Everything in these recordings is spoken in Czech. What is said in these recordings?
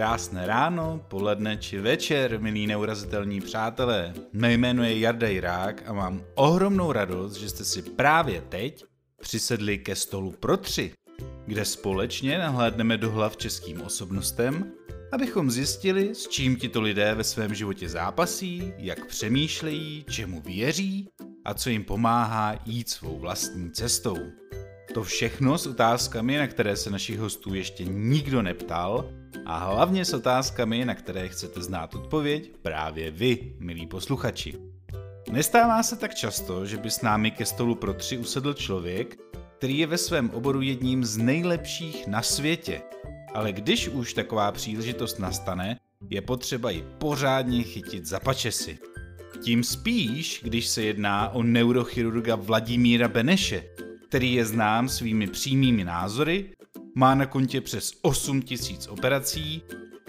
Krásné ráno, poledne či večer, milí neurazitelní přátelé. Mé jméno je Jarda Jirák a mám ohromnou radost, že jste si právě teď přisedli ke stolu pro tři, kde společně nahlédneme do hlav českým osobnostem, abychom zjistili, s čím tito lidé ve svém životě zápasí, jak přemýšlejí, čemu věří a co jim pomáhá jít svou vlastní cestou. To všechno s otázkami, na které se našich hostů ještě nikdo neptal a hlavně s otázkami, na které chcete znát odpověď právě vy, milí posluchači. Nestává se tak často, že by s námi ke stolu pro tři usedl člověk, který je ve svém oboru jedním z nejlepších na světě. Ale když už taková příležitost nastane, je potřeba ji pořádně chytit za pačesy. Tím spíš, když se jedná o neurochirurga Vladimíra Beneše, který je znám svými přímými názory, má na kontě přes 8000 operací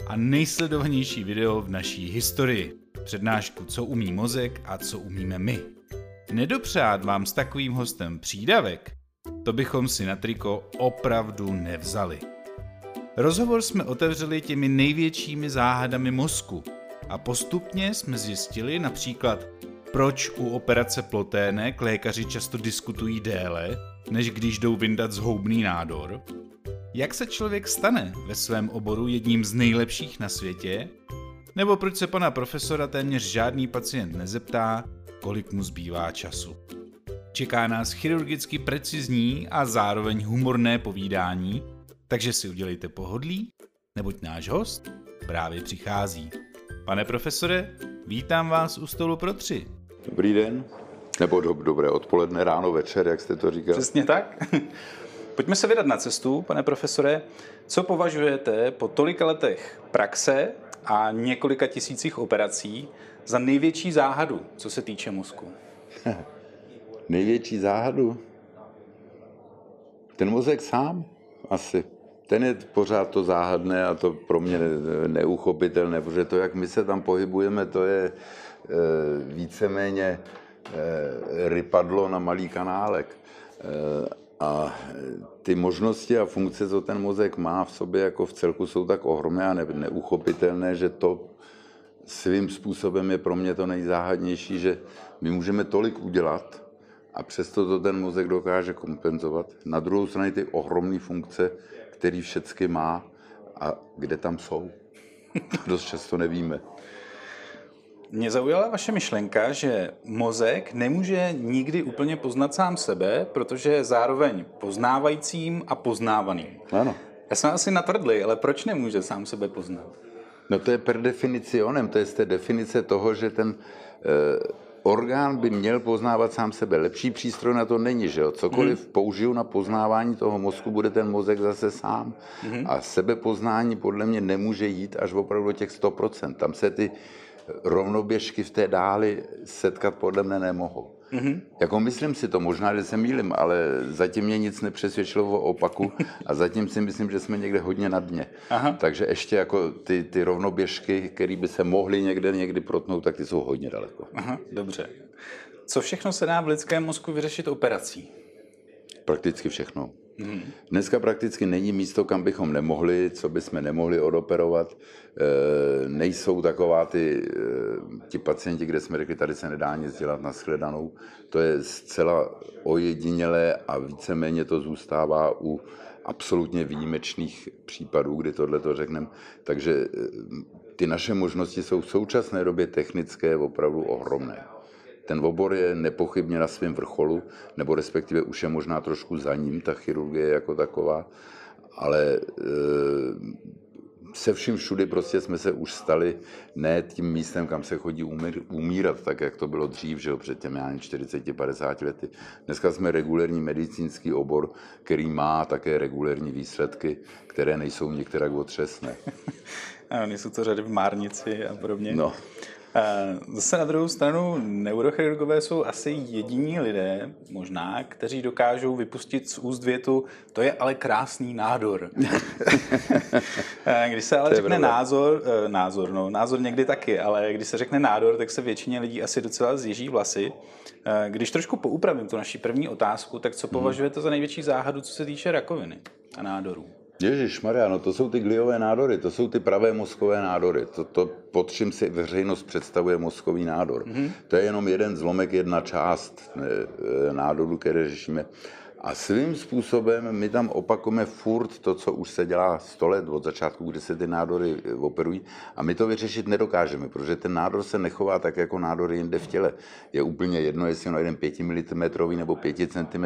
a nejsledovanější video v naší historii. Přednášku Co umí mozek a co umíme my. Nedopřát vám s takovým hostem přídavek, to bychom si na triko opravdu nevzali. Rozhovor jsme otevřeli těmi největšími záhadami mozku a postupně jsme zjistili například, proč u operace plotének lékaři často diskutují déle, než když jdou vyndat zhoubný nádor, jak se člověk stane ve svém oboru jedním z nejlepších na světě, nebo proč se pana profesora téměř žádný pacient nezeptá, kolik mu zbývá času. Čeká nás chirurgicky precizní a zároveň humorné povídání, takže si udělejte pohodlí, neboť náš host právě přichází. Pane profesore, vítám vás u stolu pro tři. Dobrý den, nebo do, dobré odpoledne, ráno, večer, jak jste to říkal. Přesně tak. Pojďme se vydat na cestu, pane profesore. Co považujete po tolika letech praxe a několika tisících operací za největší záhadu, co se týče mozku? největší záhadu? Ten mozek sám asi. Ten je pořád to záhadné a to pro mě neuchopitelné, protože to, jak my se tam pohybujeme, to je e, víceméně rypadlo na malý kanálek. E, a ty možnosti a funkce, co ten mozek má v sobě, jako v celku, jsou tak ohromné a neuchopitelné, že to svým způsobem je pro mě to nejzáhadnější, že my můžeme tolik udělat a přesto to ten mozek dokáže kompenzovat. Na druhou stranu ty ohromné funkce, které všechny má a kde tam jsou. Dost často nevíme. Mě zaujala vaše myšlenka, že mozek nemůže nikdy úplně poznat sám sebe, protože je zároveň poznávajícím a poznávaným. Ano. Já jsem asi natvrdli, ale proč nemůže sám sebe poznat? No to je per definicionem, to je z té definice toho, že ten e, orgán by měl poznávat sám sebe. Lepší přístroj na to není, že jo? Cokoliv hmm. použiju na poznávání toho mozku, bude ten mozek zase sám. Hmm. A sebepoznání podle mě nemůže jít až opravdu do těch 100%. Tam se ty rovnoběžky v té dáli setkat podle mne nemohou. Mm-hmm. Jako myslím si to, možná, že se mýlim, ale zatím mě nic nepřesvědčilo o opaku a zatím si myslím, že jsme někde hodně na dně. Aha. Takže ještě jako ty, ty rovnoběžky, které by se mohly někde někdy protnout, tak ty jsou hodně daleko. Aha, dobře. Co všechno se dá v lidském mozku vyřešit operací? Prakticky všechno. Dneska prakticky není místo, kam bychom nemohli, co bychom nemohli odoperovat. E, nejsou taková ty, e, ti pacienti, kde jsme řekli, tady se nedá nic dělat na shledanou. To je zcela ojedinělé a víceméně to zůstává u absolutně výjimečných případů, kdy tohle to řekneme. Takže e, ty naše možnosti jsou v současné době technické opravdu ohromné. Ten obor je nepochybně na svém vrcholu, nebo respektive už je možná trošku za ním, ta chirurgie jako taková, ale e, se vším všudy prostě jsme se už stali ne tím místem, kam se chodí umír, umírat, tak jak to bylo dřív, že jo, před těmi 40-50 lety. Dneska jsme regulérní medicínský obor, který má také regulérní výsledky, které nejsou některak otřesné. Ano, nejsou to řady v Márnici a podobně. No. Zase na druhou stranu neurochirurgové jsou asi jediní lidé, možná, kteří dokážou vypustit z úst větu, to je ale krásný nádor. když se ale řekne názor, eh, názor, no, názor někdy taky, ale když se řekne nádor, tak se většině lidí asi docela zježí vlasy. Eh, když trošku poupravím tu naši první otázku, tak co mhm. považujete za největší záhadu, co se týče rakoviny a nádorů? Ježíš Maria, no to jsou ty gliové nádory, to jsou ty pravé mozkové nádory. To, to pod čím si veřejnost představuje mozkový nádor. Mm-hmm. To je jenom jeden zlomek, jedna část e, nádoru, které řešíme. A svým způsobem my tam opakujeme furt to, co už se dělá 100 let od začátku, kdy se ty nádory eh, operují. A my to vyřešit nedokážeme, protože ten nádor se nechová tak, jako nádory jinde v těle. Je úplně jedno, jestli je jeden 5 mm nebo 5 cm,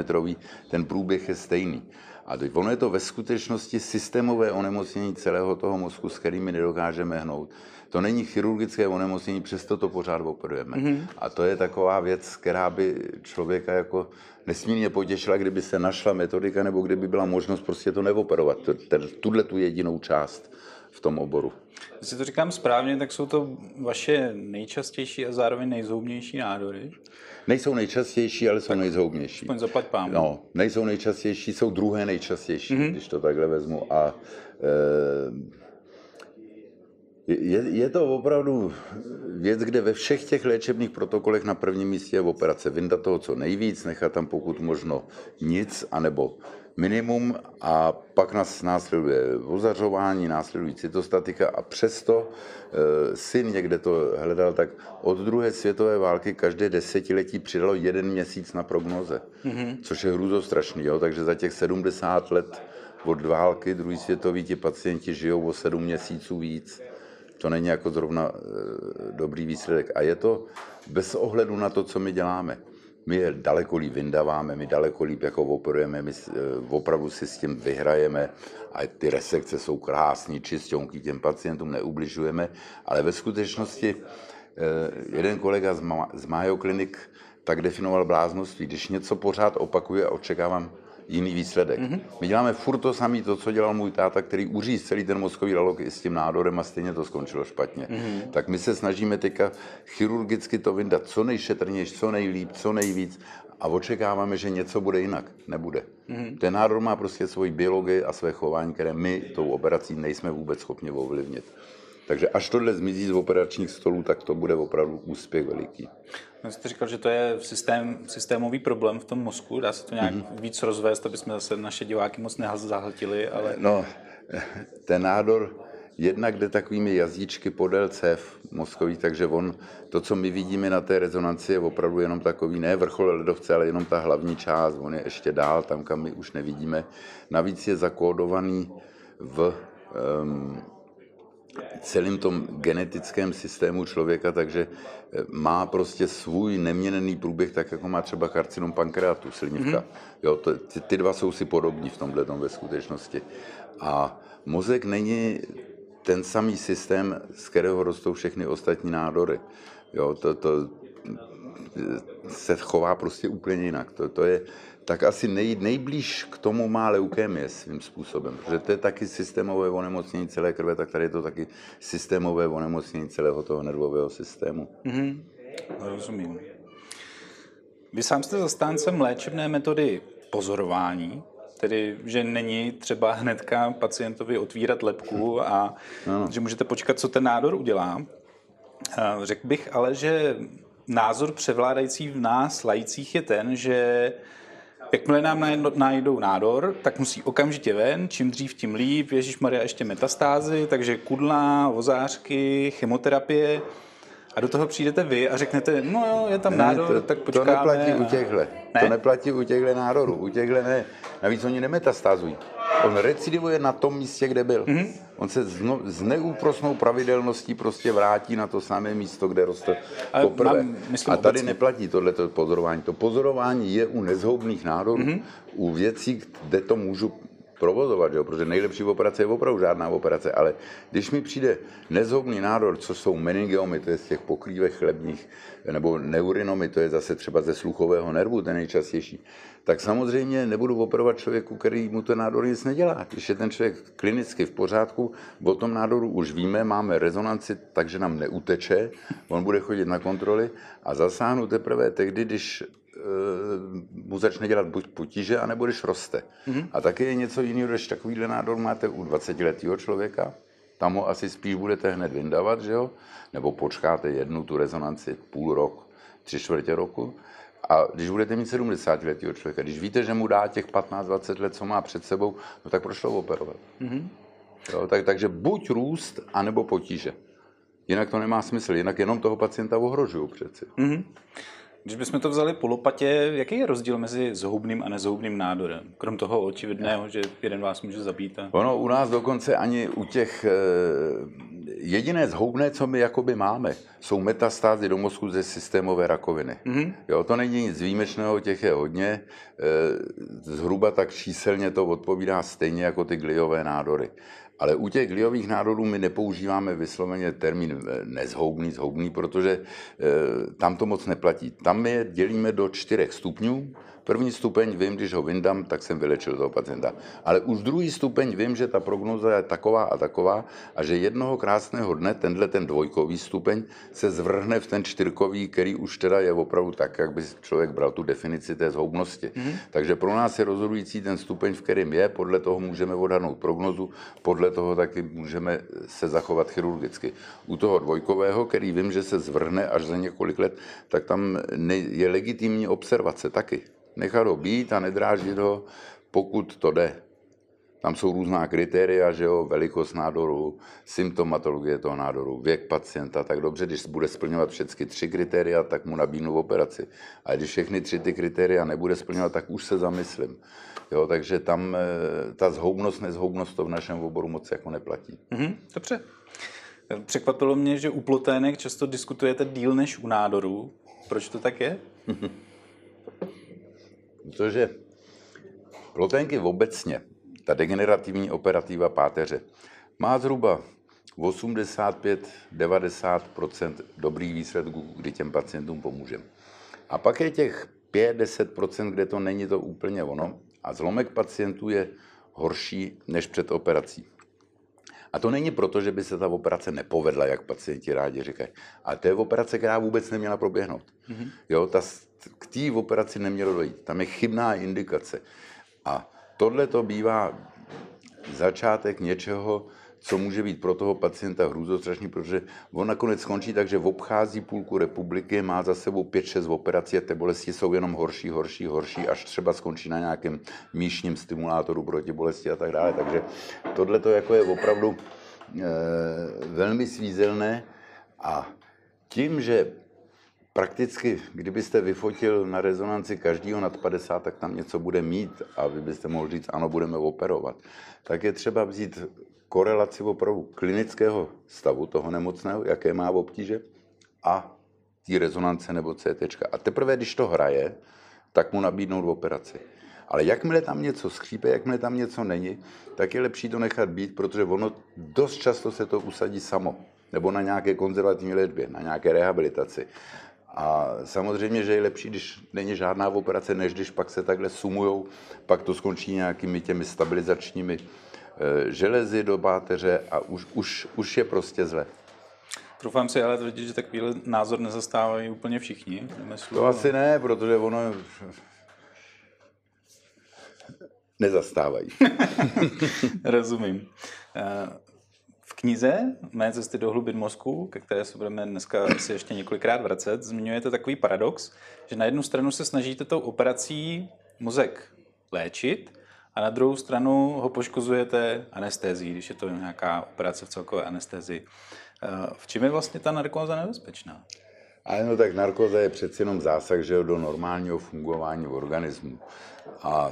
ten průběh je stejný. A teď ono je to ve skutečnosti systémové onemocnění celého toho mozku, s kterými nedokážeme hnout. To není chirurgické onemocnění, přesto to pořád operujeme. Mm-hmm. A to je taková věc, která by člověka jako nesmírně potěšila, kdyby se našla metodika nebo kdyby byla možnost prostě to neoperovat, tuhle tu jedinou část v tom oboru. Jestli to říkám správně, tak jsou to vaše nejčastější a zároveň nejzhoubnější nádory? Nejsou nejčastější, ale jsou tak nejzhoubnější. Aspoň zaplať pán. No, nejsou nejčastější, jsou druhé nejčastější, mm-hmm. když to takhle vezmu. A e, je, je to opravdu věc, kde ve všech těch léčebných protokolech na prvním místě je operace. Vyndat toho co nejvíc, nechat tam pokud možno nic, anebo minimum a pak nás následuje ozařování, následují cytostatika a přesto e, syn někde to hledal, tak od druhé světové války každé desetiletí přidalo jeden měsíc na prognoze, mm-hmm. což je hrůzostrašný, jo? takže za těch 70 let od války druhý světový ti pacienti žijou o sedm měsíců víc to není jako zrovna e, dobrý výsledek. A je to bez ohledu na to, co my děláme. My je daleko líp vyndáváme, my daleko líp jako operujeme, my e, opravdu si s tím vyhrajeme a ty resekce jsou krásní, čistěnky, těm pacientům neubližujeme, ale ve skutečnosti e, jeden kolega z Mayo Clinic tak definoval bláznoství. Když něco pořád opakuje a očekávám jiný výsledek. Mm-hmm. My děláme furt to samé, to, co dělal můj táta, který uříz celý ten mozkový lalok i s tím nádorem a stejně to skončilo špatně. Mm-hmm. Tak my se snažíme teďka chirurgicky to vyndat co nejšetrnější, co nejlíp, co nejvíc a očekáváme, že něco bude jinak. Nebude. Mm-hmm. Ten nádor má prostě svoji biologii a své chování, které my tou operací nejsme vůbec schopni ovlivnit. Takže až tohle zmizí z operačních stolů, tak to bude opravdu úspěch veliký. No, jste říkal, že to je systém, systémový problém v tom mozku. Dá se to nějak mm-hmm. víc rozvést, aby jsme zase naše diváky moc nezahltili, ale... No, ten nádor jednak jde takovými jazyčky podél cév mozkových, takže on, to, co my vidíme na té rezonanci, je opravdu jenom takový, ne vrchol ledovce, ale jenom ta hlavní část, on je ještě dál, tam, kam my už nevidíme. Navíc je zakódovaný v um, celém tom genetickém systému člověka, takže eh, má prostě svůj neměnený průběh, tak jako má třeba karcinom pankreatu, slinivka. Mm-hmm. Jo, to, ty, ty dva jsou si podobní v tomhle ve skutečnosti. A mozek není ten samý systém, z kterého rostou všechny ostatní nádory. Jo, to, to se chová prostě úplně jinak. To, to je, tak asi nej, nejblíž k tomu má leukémie svým způsobem, protože to je taky systémové onemocnění celé krve, tak tady je to taky systémové onemocnění celého toho nervového systému. Mm-hmm. Rozumím. Vy sám jste zastáncem léčebné metody pozorování, tedy že není třeba hnedka pacientovi otvírat lepku a no. že můžete počkat, co ten nádor udělá. Řekl bych ale, že názor převládající v nás, lajících, je ten, že Jakmile nám najdou nádor, tak musí okamžitě ven, čím dřív, tím líp. Ježíš Maria ještě metastázy, takže kudla, vozářky, chemoterapie. A do toho přijdete vy a řeknete, no jo, je tam ne, nádor, to, tak počkáme. To neplatí u těchhle. Ne? To neplatí u těchhle nádorů. U těchhle ne. Navíc oni nemetastázují. On recidivuje na tom místě, kde byl. Mm-hmm. On se zno, s neúprosnou pravidelností prostě vrátí na to samé místo, kde roste poprvé. Mám, myslím, a tady obecně. neplatí tohleto pozorování. To pozorování je u nezhoubných nádorů, mm-hmm. u věcí, kde to můžu provozovat, jo? protože nejlepší operace je opravdu žádná operace, ale když mi přijde nezhoubný nádor, co jsou meningiomy, to je z těch pokrývek chlebních, nebo neurinomy, to je zase třeba ze sluchového nervu, ten nejčastější, tak samozřejmě nebudu operovat člověku, který mu ten nádor nic nedělá. Když je ten člověk klinicky v pořádku, o tom nádoru už víme, máme rezonanci, takže nám neuteče, on bude chodit na kontroly a zasáhnu teprve tehdy, když mu začne dělat buď potíže, anebo když roste. Mm-hmm. A taky je něco jiného, když takovýhle nádor máte u 20-letého člověka, tam ho asi spíš budete hned vyndávat, že jo? Nebo počkáte jednu tu rezonanci půl rok, tři čtvrtě roku. A když budete mít 70 letého člověka, když víte, že mu dá těch 15-20 let, co má před sebou, no tak proč to operovat? Mm-hmm. Jo, tak, takže buď růst, anebo potíže. Jinak to nemá smysl, jinak jenom toho pacienta ohrožují přeci. Mm-hmm. Když bychom to vzali po lopatě, jaký je rozdíl mezi zhoubným a nezhoubným nádorem? Krom toho očividného, že jeden vás může zabít. A... Ono u nás dokonce ani u těch... Eh, jediné zhoubné, co my jakoby máme, jsou metastázy do mozku ze systémové rakoviny. Mm-hmm. Jo, to není nic výjimečného, těch je hodně. Eh, zhruba tak číselně to odpovídá stejně jako ty gliové nádory. Ale u těch gliových nádorů my nepoužíváme vysloveně termín eh, nezhoubný, zhoubný, protože e, tam to moc neplatí. Tam je dělíme do čtyřech stupňů První stupeň vím, když ho vyndám, tak jsem vylečil toho pacienta. Ale už druhý stupeň vím, že ta prognoza je taková a taková a že jednoho krásného dne tenhle ten dvojkový stupeň se zvrhne v ten čtyřkový, který už teda je opravdu tak, jak by člověk bral tu definici té zhoubnosti. Mm-hmm. Takže pro nás je rozhodující ten stupeň, v kterém je, podle toho můžeme odhadnout prognozu, podle toho taky můžeme se zachovat chirurgicky. U toho dvojkového, který vím, že se zvrhne až za několik let, tak tam je legitimní observace taky nechat ho být a nedráždit ho, pokud to jde. Tam jsou různá kritéria, že jo, velikost nádoru, symptomatologie toho nádoru, věk pacienta, tak dobře, když bude splňovat všechny tři kritéria, tak mu nabídnu operaci. A když všechny tři ty kritéria nebude splňovat, tak už se zamyslím. Jo, takže tam eh, ta zhoubnost, nezhoubnost to v našem oboru moc jako neplatí. Mm-hmm, dobře. Překvapilo mě, že u plotének často diskutujete díl než u nádorů. Proč to tak je? Protože ploténky obecně, ta degenerativní operativa má zhruba 85-90% dobrých výsledků, kdy těm pacientům pomůžeme. A pak je těch 5-10 kde to není to úplně ono a zlomek pacientů je horší než před operací. A to není proto, že by se ta operace nepovedla, jak pacienti rádi říkají. Ale to je operace, která vůbec neměla proběhnout. Mm-hmm. Jo, ta, k té operaci nemělo dojít. Tam je chybná indikace. A tohle to bývá začátek něčeho, co může být pro toho pacienta hrůzostrašný, protože on nakonec skončí tak, že obchází půlku republiky, má za sebou 5-6 operací a ty bolesti jsou jenom horší, horší, horší, až třeba skončí na nějakém míšním stimulátoru proti bolesti a tak dále. Takže tohle to jako je opravdu e, velmi svízelné a tím, že prakticky, kdybyste vyfotil na rezonanci každýho nad 50, tak tam něco bude mít a vy byste mohli říct, ano, budeme operovat. Tak je třeba vzít korelaci opravdu klinického stavu toho nemocného, jaké má obtíže, a té rezonance nebo CT. A teprve, když to hraje, tak mu nabídnout operaci. Ale jakmile tam něco skřípe, jakmile tam něco není, tak je lepší to nechat být, protože ono dost často se to usadí samo. Nebo na nějaké konzervativní léčbě, na nějaké rehabilitaci. A samozřejmě, že je lepší, když není žádná operace, než když pak se takhle sumujou, pak to skončí nějakými těmi stabilizačními Eh, železy do páteře a už, už, už je prostě zle. Troufám si ale tvrdit, že takový názor nezastávají úplně všichni. Nemyslu, to asi ne, protože ono nezastávají. Rozumím. Knize Mé cesty do hlubin mozku, ke které se budeme dneska asi ještě několikrát vracet, zmiňujete takový paradox, že na jednu stranu se snažíte tou operací mozek léčit, a na druhou stranu ho poškozujete anestézí, když je to nějaká operace v celkové anestezii. Eh, v čem je vlastně ta narkóza nebezpečná? Ale no tak narkóza je přeci jenom zásah že do normálního fungování organismu. A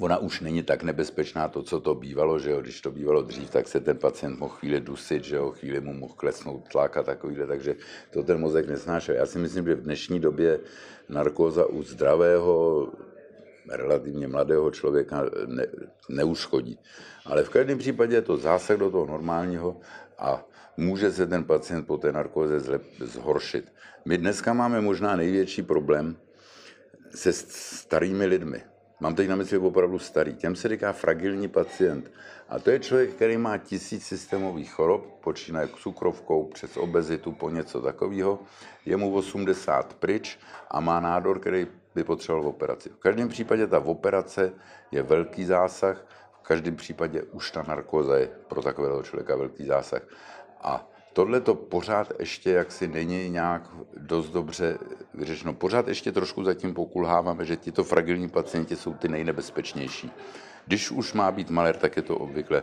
ona už není tak nebezpečná to, co to bývalo, že jo, když to bývalo dřív, tak se ten pacient mohl chvíli dusit, že jo, chvíli mu mohl klesnout tlak a takovýhle, takže to ten mozek nesnášel. Já si myslím, že v dnešní době narkóza u zdravého relativně mladého člověka ne, neuškodí. Ale v každém případě je to zásah do toho normálního a může se ten pacient po té narkoze zlep, zhoršit. My dneska máme možná největší problém se starými lidmi. Mám teď na mysli opravdu starý. Těm se říká fragilní pacient. A to je člověk, který má tisíc systémových chorob, počínaje cukrovkou, přes obezitu, po něco takového. Je mu 80 pryč a má nádor, který by potřeboval operaci. V každém případě ta operace je velký zásah, v každém případě už ta narkoza je pro takového člověka velký zásah. A tohle to pořád ještě jaksi není nějak dost dobře vyřešeno. Pořád ještě trošku zatím pokulháváme, že tito fragilní pacienti jsou ty nejnebezpečnější. Když už má být malér, tak je to obvykle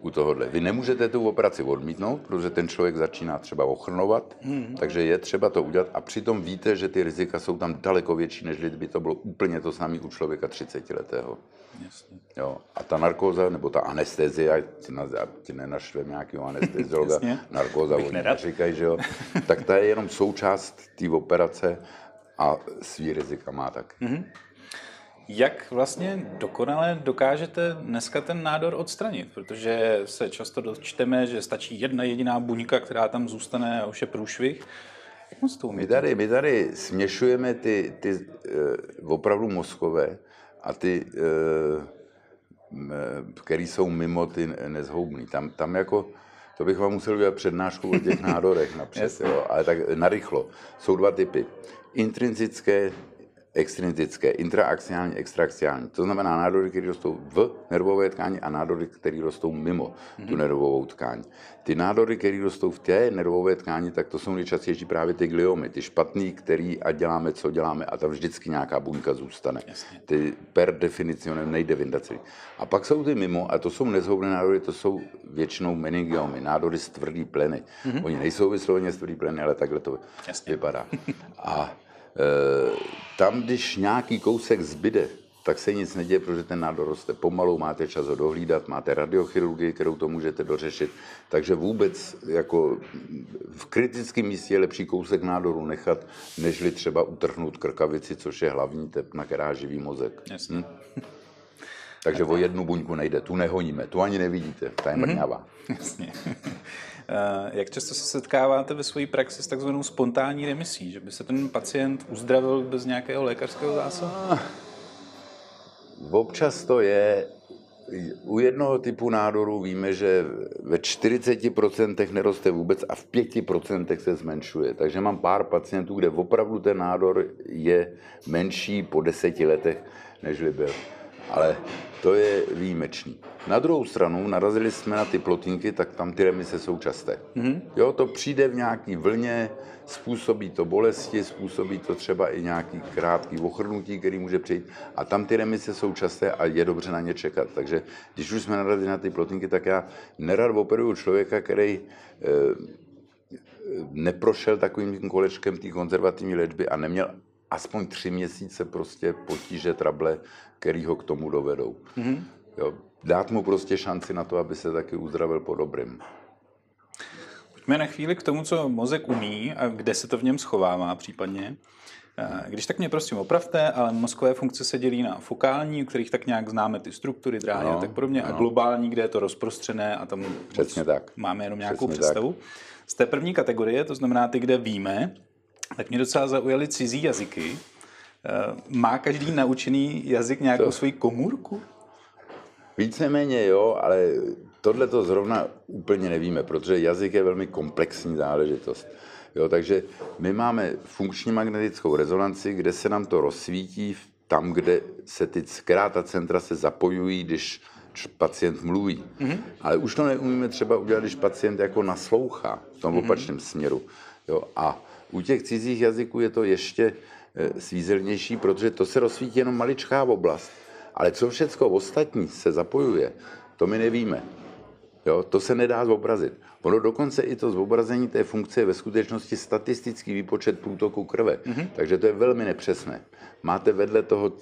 u tohohle. Vy nemůžete tu operaci odmítnout, protože ten člověk začíná třeba ochrnovat, hmm. takže je třeba to udělat a přitom víte, že ty rizika jsou tam daleko větší, než kdyby to bylo úplně to samé u člověka 30 letého. Jasně. Jo. A ta narkóza, nebo ta anestezie, ať ti nenašle nějakého anesteziologa, narkóza, oni říkají, že jo, tak ta je jenom součást té operace a svý rizika má tak. Mm-hmm. Jak vlastně dokonale dokážete dneska ten nádor odstranit? Protože se často dočteme, že stačí jedna jediná buňka, která tam zůstane a už je průšvih. Jak moc to My tady, my tady směšujeme ty, ty uh, opravdu mozkové a ty, uh, které jsou mimo ty nezhoubný. Tam, tam jako, to bych vám musel udělat přednášku o těch nádorech napřed, jo, ale tak narychlo. Jsou dva typy. Intrinzické extrinzické, intraakciální, extraakciální. To znamená nádory, které rostou v nervové tkáni a nádory, které rostou mimo mm-hmm. tu nervovou tkáň. Ty nádory, které rostou v té nervové tkáni, tak to jsou nejčastější právě ty gliomy, ty špatný, který a děláme, co děláme a tam vždycky nějaká buňka zůstane. Jasně. Ty per definicionem nejde vyndat celý. A pak jsou ty mimo, a to jsou nezhoubné nádory, to jsou většinou meningiomy, nádory z tvrdý pleny. Mm-hmm. Oni nejsou vysloveně z tvrdý pleny, ale takhle to Jasně. vypadá. A tam, když nějaký kousek zbyde, tak se nic neděje, protože ten nádor roste pomalu, máte čas ho dohlídat, máte radiochirurgii, kterou to můžete dořešit, takže vůbec jako v kritickém místě je lepší kousek nádoru nechat, nežli třeba utrhnout krkavici, což je hlavní tepna, která živí mozek. Jasně. Hm? Takže o jednu buňku nejde, tu nehoníme, tu ani nevidíte, ta je mhm. mrňavá. Jasně. Eh, jak často se setkáváte ve své praxi s takzvanou spontánní remisí, že by se ten pacient uzdravil bez nějakého lékařského zásahu? Ah, občas to je. U jednoho typu nádoru víme, že ve 40% neroste vůbec a v 5% se zmenšuje. Takže mám pár pacientů, kde opravdu ten nádor je menší po deseti letech, než byl ale to je výjimečný. Na druhou stranu narazili jsme na ty plotinky, tak tam ty remise jsou časté. Mm-hmm. Jo, to přijde v nějaký vlně, způsobí to bolesti, způsobí to třeba i nějaký krátký ochrnutí, který může přijít. A tam ty remise jsou časté a je dobře na ně čekat. Takže když už jsme narazili na ty plotinky, tak já nerad operuju člověka, který e, neprošel takovým kolečkem té konzervativní léčby a neměl aspoň tři měsíce prostě potíže, trable, který ho k tomu dovedou. Mm-hmm. Jo, dát mu prostě šanci na to, aby se taky uzdravil po dobrým. Pojďme na chvíli k tomu, co mozek umí a kde se to v něm schovává případně. Eh, když tak mě prosím opravte, ale mozkové funkce se dělí na fokální, u kterých tak nějak známe ty struktury, dráhy no, a tak podobně, no. a globální, kde je to rozprostřené a tam Přesně tak. máme jenom nějakou Přesně představu. Tak. Z té první kategorie, to znamená ty, kde víme, tak mě docela zaujaly cizí jazyky. Eh, má každý naučený jazyk nějakou to... svoji komůrku? Víceméně jo, ale tohle to zrovna úplně nevíme, protože jazyk je velmi komplexní záležitost. Jo, takže my máme funkční magnetickou rezonanci, kde se nám to rozsvítí tam, kde se ty zkráta centra se zapojují, když pacient mluví. Mm-hmm. Ale už to neumíme třeba udělat, když pacient jako naslouchá v tom mm-hmm. opačném směru. Jo, a u těch cizích jazyků je to ještě svízelnější, protože to se rozsvítí jenom maličká oblast. Ale co všecko ostatní se zapojuje, to my nevíme. Jo, to se nedá zobrazit. Ono dokonce i to zobrazení té funkce je ve skutečnosti statistický výpočet průtoku krve. Mm-hmm. Takže to je velmi nepřesné. Máte vedle toho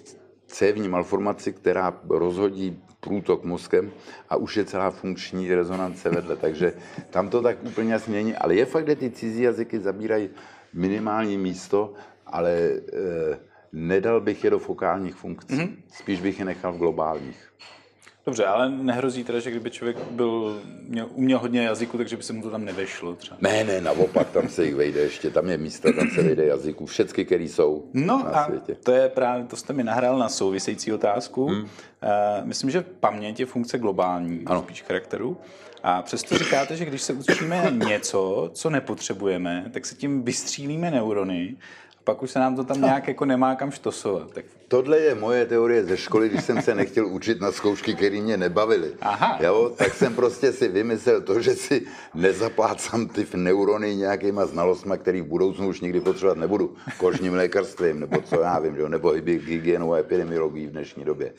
cévní malformaci, která rozhodí průtok mozkem a už je celá funkční rezonance vedle. Takže tam to tak úplně jasně není. Ale je fakt, že ty cizí jazyky zabírají minimální místo, ale e, nedal bych je do fokálních funkcí. Mm-hmm. Spíš bych je nechal v globálních. Dobře, ale nehrozí teda, že kdyby člověk byl, měl, uměl hodně jazyků, takže by se mu to tam nevešlo třeba. Ne, ne, naopak, tam se jich vejde ještě, tam je místo, tam se vejde jazyků, všechny, které jsou no na a světě. to je právě, to jste mi nahrál na související otázku. Hmm. Uh, myslím, že paměť je funkce globální, ano. spíš charakteru. A přesto říkáte, že když se učíme něco, co nepotřebujeme, tak se tím vystřílíme neurony pak už se nám to tam nějak jako nemá kam štosovat. Tak... Tohle je moje teorie ze školy, když jsem se nechtěl učit na zkoušky, které mě nebavily. Aha. Jo, tak jsem prostě si vymyslel to, že si nezaplácám ty neurony nějakýma znalostma, který v budoucnu už nikdy potřebovat nebudu. Kožním lékařstvím, nebo co já vím, jo, nebo hygienou a epidemiologií v dnešní době.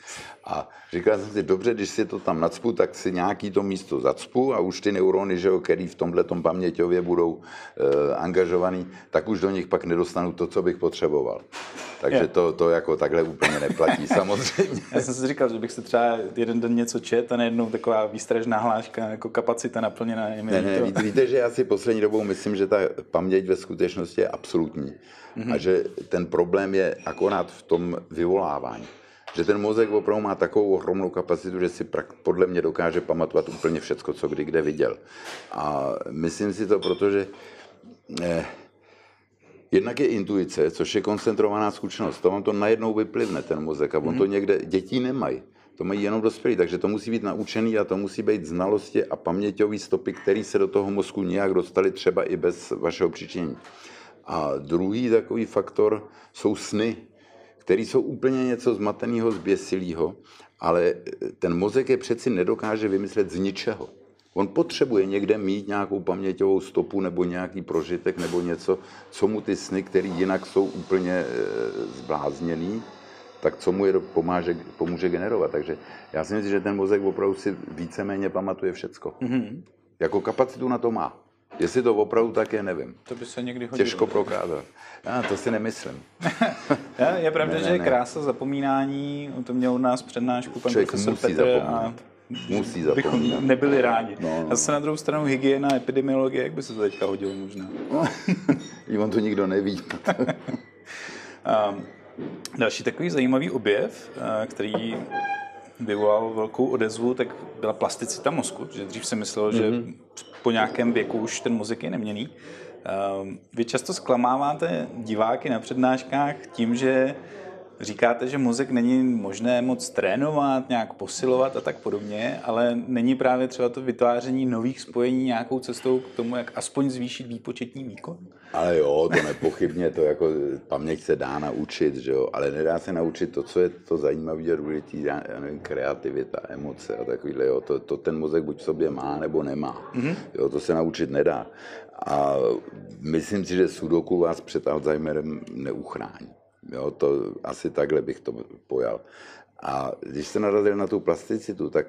A říkal jsem si, dobře, když si to tam nacpu, tak si nějaký to místo zacpu a už ty neurony, že jo, který v tomhle paměťově budou e, angažovaný, tak už do nich pak nedostanu to, co bych potřeboval. Takže to, to jako takhle úplně neplatí, samozřejmě. Já jsem si říkal, že bych se třeba jeden den něco čet a najednou taková výstražná hláška, jako kapacita naplněná. Je ne, ne, víte, víte, že já si poslední dobou myslím, že ta paměť ve skutečnosti je absolutní. Mm-hmm. A že ten problém je akorát v tom vyvolávání. Že ten mozek opravdu má takovou ohromnou kapacitu, že si podle mě dokáže pamatovat úplně všecko, co kdy kde viděl. A myslím si to, protože eh, Jednak je intuice, což je koncentrovaná zkušenost. To vám to najednou vyplivne, ten mozek. A on to mhm. někde, dětí nemají. To mají jenom dospělí, takže to musí být naučený a to musí být znalosti a paměťové stopy, které se do toho mozku nějak dostaly třeba i bez vašeho přičinění. A druhý takový faktor jsou sny, které jsou úplně něco zmateného, zběsilého, ale ten mozek je přeci nedokáže vymyslet z ničeho. On potřebuje někde mít nějakou paměťovou stopu nebo nějaký prožitek nebo něco, co mu ty sny, které jinak jsou úplně e, zblázněný, tak co mu je pomáže, pomůže generovat. Takže já si myslím, že ten mozek opravdu si víceméně pamatuje všecko. Mm-hmm. Jako kapacitu na to má. Jestli to opravdu tak je, nevím. To by se někdy hodilo. Těžko prokázat. Já to si nemyslím. je pravda, ne, ne, že je krása zapomínání, to měl u nás přednášku pan Člověk profesor Petr a Musí zapomínat. Bychom nebyli rádi. No, no. Zase na druhou stranu hygiena, epidemiologie, jak by se to teďka hodilo možná? No, on to nikdo neví. um, další takový zajímavý objev, eh, který vyvolal velkou odezvu, tak byla plasticita mozku. Že dřív se myslelo, mm-hmm. že mhm. po nějakém věku už ten mozek je neměný. Um, vy často zklamáváte diváky na přednáškách tím, že Říkáte, že mozek není možné moc trénovat, nějak posilovat a tak podobně, ale není právě třeba to vytváření nových spojení nějakou cestou k tomu, jak aspoň zvýšit výpočetní výkon? Ale jo, to nepochybně, to jako paměť se dá naučit, že jo, ale nedá se naučit to, co je to zajímavé a důležité, já nevím, kreativita, emoce a takovýhle, jo, to, to ten mozek buď v sobě má, nebo nemá, mm-hmm. jo, to se naučit nedá. A myslím si, že Sudoku vás před Alzheimerem neuchrání. Jo, to asi takhle bych to pojal. A když se narazil na tu plasticitu, tak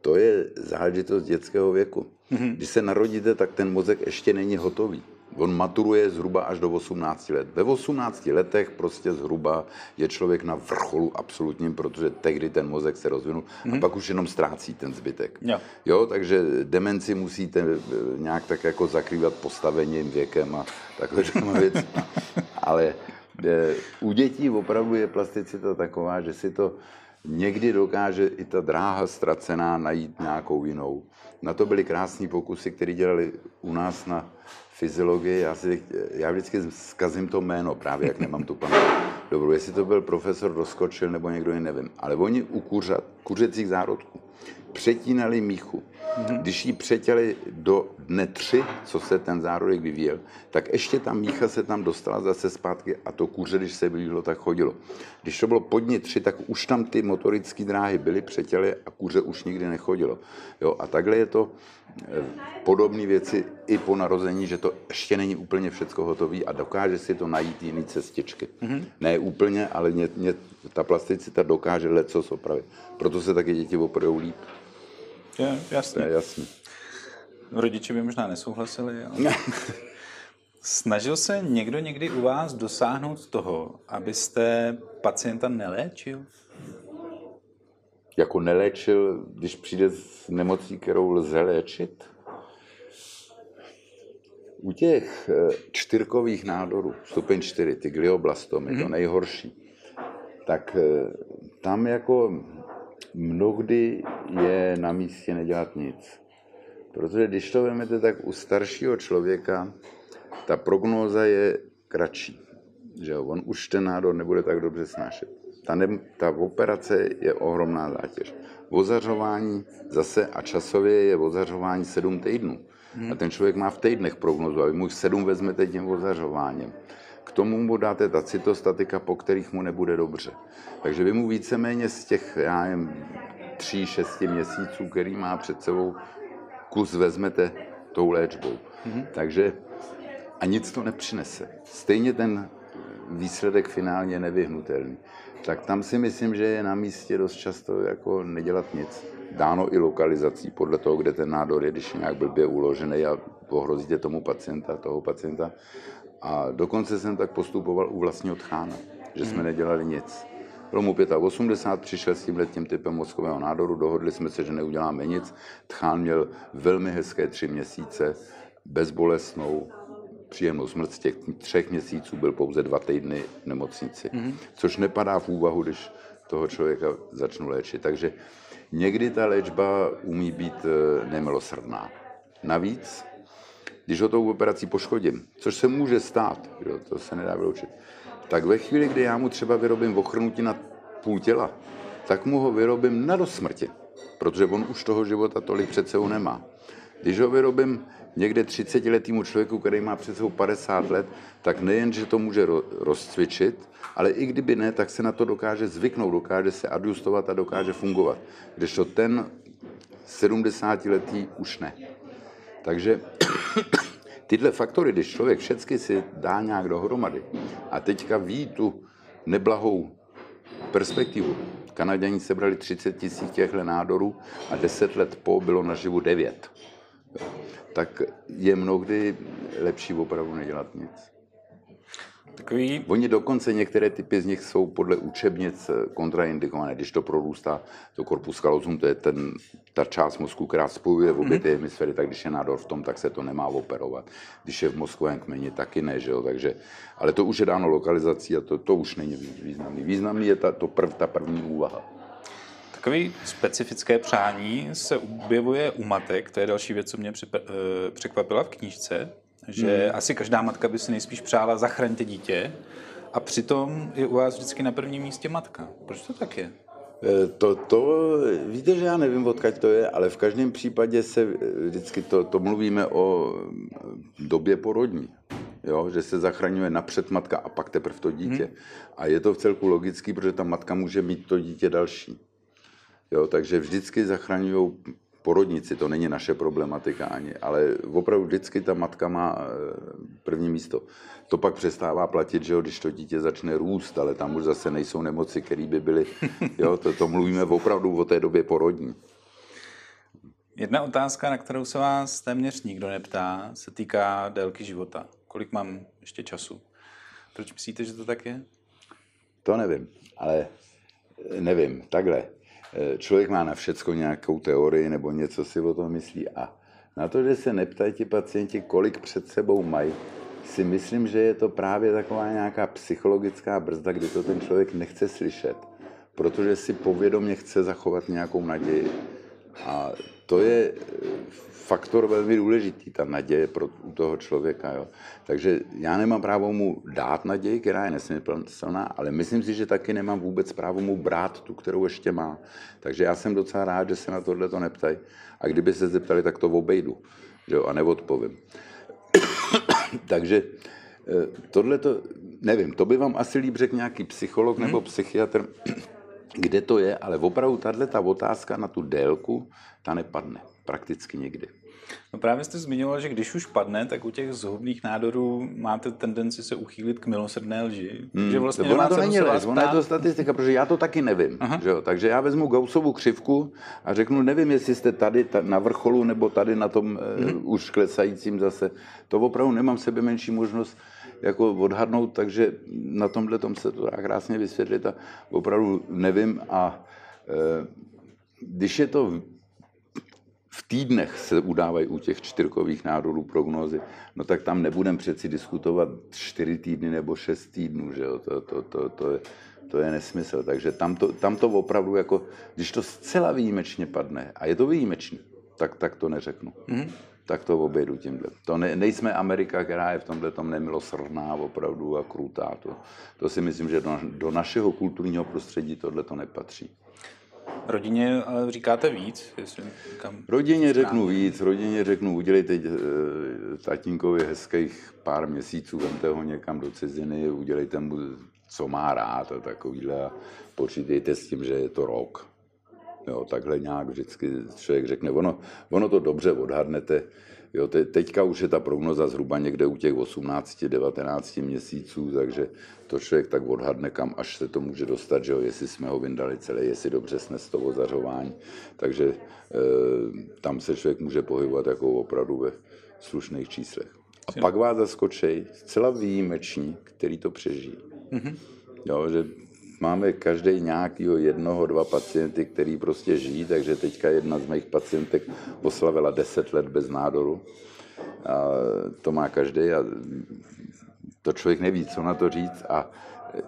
to je záležitost dětského věku. Mm-hmm. Když se narodíte, tak ten mozek ještě není hotový. On maturuje zhruba až do 18 let. Ve 18 letech prostě zhruba je člověk na vrcholu absolutním, protože tehdy ten mozek se rozvinul mm-hmm. a mhm. pak už jenom ztrácí ten zbytek. Jo. jo, takže demenci musíte eh, nějak tak jako zakrývat postavením, věkem a takhle věc. Ale u dětí opravdu je plasticita taková, že si to někdy dokáže i ta dráha ztracená najít nějakou jinou. Na to byly krásní pokusy, které dělali u nás na fyziologii. Já, si, já vždycky zkazím to jméno, právě jak nemám tu paměť dobrou. Jestli to byl profesor Doskočil nebo někdo jiný, nevím. Ale oni u kuřat, kuřecích zárodků, přetínali míchu. Mm-hmm. Když ji přetěli do dne tři, co se ten zárodek vyvíjel, tak ještě ta mícha se tam dostala zase zpátky a to kuře, když se blížilo, tak chodilo. Když to bylo pod dní tři, tak už tam ty motorické dráhy byly přetěly a kuře už nikdy nechodilo. Jo, a takhle je to podobné věci i po narození, že to ještě není úplně všecko hotové a dokáže si to najít jiný cestičky. Mm-hmm. Ne úplně, ale mě, mě, ta plasticita dokáže leco opravit. Proto se taky děti opravují líp. Je, jasně. Je jasný. Rodiče by možná nesouhlasili, ale... Snažil se někdo někdy u vás dosáhnout toho, abyste pacienta neléčil? Jako neléčil, když přijde s nemocí, kterou lze léčit? U těch eh, čtyřkových nádorů, stupeň čtyři, ty glioblastomy, mm-hmm. to mhm. nejhorší, tak eh, tam jako mnohdy je na místě nedělat nic. Protože když to vezmete, tak u staršího člověka ta prognóza je kratší. Že on už ten nádor nebude tak dobře snášet. Ta, ne, ta operace je ohromná zátěž. Ozařování zase a časově je ozařování sedm týdnů. Hmm. A ten člověk má v týdnech prognozu a vy mu sedm vezmete tím ozařováním. K tomu mu dáte ta cytostatika, po kterých mu nebude dobře. Takže vy mu víceméně z těch, já nevím, tří, šesti měsíců, který má před sebou, kus vezmete tou léčbou. Mm-hmm. Takže a nic to nepřinese. Stejně ten výsledek finálně je nevyhnutelný. Tak tam si myslím, že je na místě dost často jako nedělat nic. Dáno i lokalizací podle toho, kde ten nádor je, když je nějak blbě uložený a pohrozíte tomu pacienta, toho pacienta. A dokonce jsem tak postupoval u vlastního tchána, že jsme hmm. nedělali nic. Bylo mu 85, přišel s tímhle tím typem mozkového nádoru, dohodli jsme se, že neuděláme nic. Tchán měl velmi hezké tři měsíce, bezbolesnou, příjemnou smrt z těch třech měsíců byl pouze dva týdny v nemocnici, mm-hmm. což nepadá v úvahu, když toho člověka začnu léčit. Takže někdy ta léčba umí být eh, nemilosrdná. Navíc, když ho tou operací poškodím, což se může stát, jo, to se nedá vyloučit, tak ve chvíli, kdy já mu třeba vyrobím ochrnutí na půl těla, tak mu ho vyrobím na do smrti, protože on už toho života tolik před sebou nemá. Když ho vyrobím někde 30 letýmu člověku, který má před sebou 50 let, tak nejen, že to může rozcvičit, ale i kdyby ne, tak se na to dokáže zvyknout, dokáže se adjustovat a dokáže fungovat. Když to ten 70 letý už ne. Takže tyhle faktory, když člověk všechny si dá nějak dohromady a teďka ví tu neblahou perspektivu. Kanaděni sebrali 30 tisíc těchto nádorů a 10 let po bylo naživu 9 tak je mnohdy lepší opravdu nedělat nic. Takový... Oni dokonce, některé typy z nich jsou podle učebnic kontraindikované, když to prorůstá, to corpus callosum, to je ten, ta část mozku, která spojuje v obě mhm. ty hemisféry, tak když je nádor v tom, tak se to nemá operovat. Když je v mozkovém kmeni, taky ne, že jo? Takže, ale to už je dáno lokalizací a to, to už není významný. Významný je ta, to prv, ta první úvaha. Takové specifické přání se objevuje u matek, to je další věc, co mě eh, překvapila v knížce, že hmm. asi každá matka by si nejspíš přála zachraňte dítě a přitom je u vás vždycky na prvním místě matka. Proč to tak je? Eh, to, to, víte, že já nevím, odkud to je, ale v každém případě se vždycky to, to mluvíme o době porodní. Jo, že se zachraňuje napřed matka a pak teprve to dítě. Hmm. A je to v celku logický, protože ta matka může mít to dítě další. Jo, takže vždycky zachraňují porodnici, to není naše problematika ani, ale opravdu vždycky ta matka má eh, první místo. To pak přestává platit, že jo, když to dítě začne růst, ale tam už zase nejsou nemoci, které by byly, jo, to, to mluvíme opravdu o té době porodní. Jedna otázka, na kterou se vás téměř nikdo neptá, se týká délky života. Kolik mám ještě času? Proč myslíte, že to tak je? To nevím, ale nevím, takhle. Člověk má na všecko nějakou teorii nebo něco si o tom myslí a na to, že se neptají ti pacienti, kolik před sebou mají, si myslím, že je to právě taková nějaká psychologická brzda, kdy to ten člověk nechce slyšet, protože si povědomě chce zachovat nějakou naději. A to je faktor velmi důležitý, ta naděje pro u toho člověka. Jo. Takže já nemám právo mu dát naději, která je nesmyslná, ale myslím si, že taky nemám vůbec právo mu brát tu, kterou ještě má. Takže já jsem docela rád, že se na tohle to neptají. A kdyby se zeptali, tak to obejdu jo, a neodpovím. Takže eh, tohle to, nevím, to by vám asi líp řekl nějaký psycholog hmm. nebo psychiatr, kde to je, ale opravdu tahle ta otázka na tu délku, ta nepadne prakticky nikdy. No právě jste zmiňoval, že když už padne, tak u těch zhubných nádorů máte tendenci se uchýlit k milosrdné lži. Hmm. Že vlastně ona to není lež, ona je to statistika, protože já to taky nevím. Že jo? Takže já vezmu Gaussovu křivku a řeknu, nevím, jestli jste tady na vrcholu nebo tady na tom hmm. uh, už klesajícím zase. To opravdu nemám sebe menší možnost jako odhadnout, takže na tomhle tom se to dá krásně vysvětlit a opravdu nevím a uh, když je to v týdnech se udávají u těch čtyřkových nádorů prognózy, no tak tam nebudem přeci diskutovat čtyři týdny nebo šest týdnů, že jo? To, to, to, to, je, to je nesmysl. Takže tam to, tam to opravdu jako, když to zcela výjimečně padne, a je to výjimečný, tak, tak to neřeknu. Mm-hmm. Tak to obejdu tímhle. To ne, nejsme Amerika, která je v tomhle tom nemilosrdná opravdu a krutá. To, to si myslím, že do, do našeho kulturního prostředí tohle to nepatří. Rodině říkáte víc? Jestli kam... Rodině řeknu víc, rodině řeknu, udělejte e, tatínkovi hezkých pár měsíců, vemte ho někam do ciziny, udělejte mu, co má rád a takovýhle a počítejte s tím, že je to rok. Jo, takhle nějak vždycky člověk řekne, ono, ono to dobře odhadnete, Jo, te, teďka už je ta prognoza zhruba někde u těch 18-19 měsíců, takže to člověk tak odhadne, kam až se to může dostat, že jo, jestli jsme ho vyndali celé, jestli dobře snes to ozařování. Takže e, tam se člověk může pohybovat jako opravdu ve slušných číslech. A pak vás zaskočej zcela výjimeční, který to přežijí. Mm-hmm. Jo, že máme každý nějakého jednoho, dva pacienty, který prostě žijí, takže teďka jedna z mých pacientek oslavila 10 let bez nádoru. A to má každý a to člověk neví, co na to říct a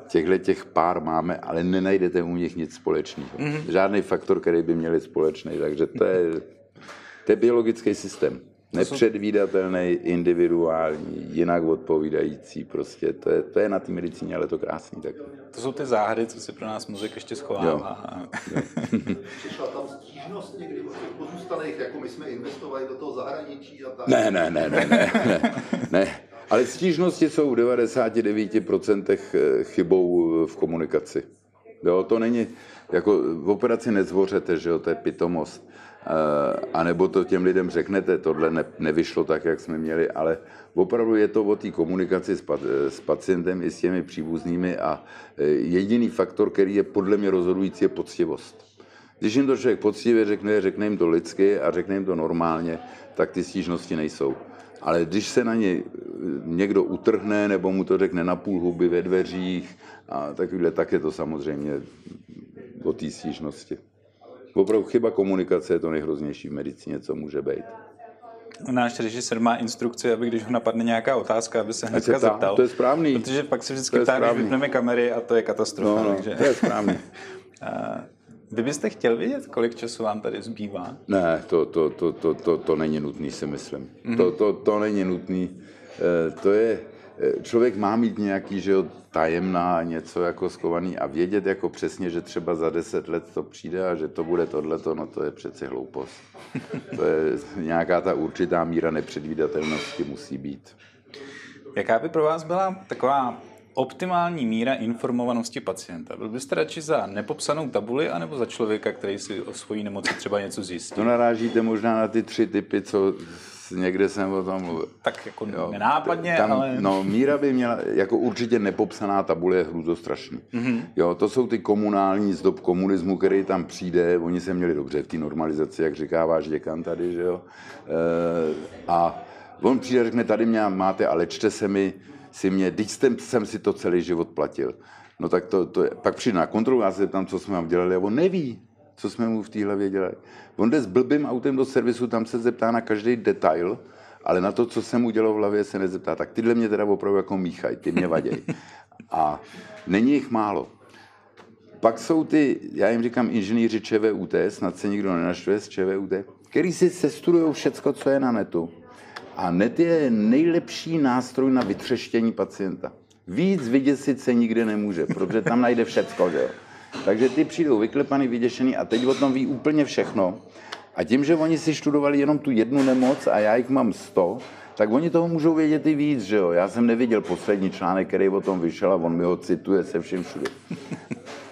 těchhle těch pár máme, ale nenajdete u nich nic společného. Mm-hmm. Žádný faktor, který by měli společný, takže to je, to je biologický systém. Nepředvídatelný, individuální, jinak odpovídající, prostě to je, to je na té medicíně, ale to krásný tak. To jsou ty záhady, co si pro nás muzik ještě schovává. Jo. Přišla tam stížnost někdy od těch pozůstalých, jako my jsme investovali do toho zahraničí a tak? Ne, ne, ne, ne, ne, ne, ne. Ale stížnosti jsou v 99% eh, chybou v komunikaci. Jo, to není, jako v operaci nezvořete, že jo, to je pitomost. A nebo to těm lidem řeknete, tohle ne, nevyšlo tak, jak jsme měli, ale opravdu je to o té komunikaci s, s pacientem i s těmi příbuznými a eh, jediný faktor, který je podle mě rozhodující, je poctivost. Když jim to člověk poctivě řekne, řekne jim to lidsky a řekne jim to normálně, tak ty stížnosti nejsou. Ale když se na ně eh, někdo utrhne nebo mu to řekne na půl huby ve dveřích, a takovýhle, tak je to samozřejmě o té stížnosti. Opravdu chyba komunikace je to nejhroznější v medicíně, co může být. Náš režisér má instrukci, aby když ho napadne nějaká otázka, aby se hnedka se zeptal. To je správný. Protože pak se vždycky ptá, když vypneme kamery a to je katastrofa. No, no, takže... to je správný. Vy byste chtěl vědět, kolik času vám tady zbývá? Ne, to, to, to, to, to, to není nutný, si myslím. Mm-hmm. To, to, to není nutný. Eh, to je, člověk má mít nějaký že jo, tajemná něco jako skovaný a vědět jako přesně, že třeba za deset let to přijde a že to bude tohleto, no to je přece hloupost. To je nějaká ta určitá míra nepředvídatelnosti musí být. Jaká by pro vás byla taková optimální míra informovanosti pacienta? Byl byste radši za nepopsanou tabuli, anebo za člověka, který si o svojí nemoci třeba něco zjistí? To narážíte možná na ty tři typy, co někde jsem o tom mluvil. Tak jako jo, nenápadně, tam, ale... No, míra by měla, jako určitě nepopsaná tabule je hrůzostrašný. Mm-hmm. Jo, to jsou ty komunální z dob komunismu, který tam přijde, oni se měli dobře v té normalizaci, jak říká váš děkan tady, že jo. E, a on přijde a řekne, tady mě máte, ale čte se mi, si mě, teď jsem, jsem si to celý život platil. No tak to, to je, pak přijde na kontrolu, já se tam, co jsme vám dělali, a on neví co jsme mu v té hlavě dělali. On jde s blbým autem do servisu, tam se zeptá na každý detail, ale na to, co jsem udělal v hlavě, se nezeptá. Tak tyhle mě teda opravdu jako míchají, ty mě vadějí. A není jich málo. Pak jsou ty, já jim říkám inženýři ČVUT, snad se nikdo nenaštve z ČVUT, který si sestudují všecko, co je na netu. A net je nejlepší nástroj na vytřeštění pacienta. Víc vyděsit se nikde nemůže, protože tam najde všecko, že jo. Takže ty přijdou vyklepaný, vyděšený a teď o tom ví úplně všechno. A tím, že oni si študovali jenom tu jednu nemoc a já jich mám 100, tak oni toho můžou vědět i víc, že jo. Já jsem neviděl poslední článek, který o tom vyšel a on mi ho cituje se všem všude.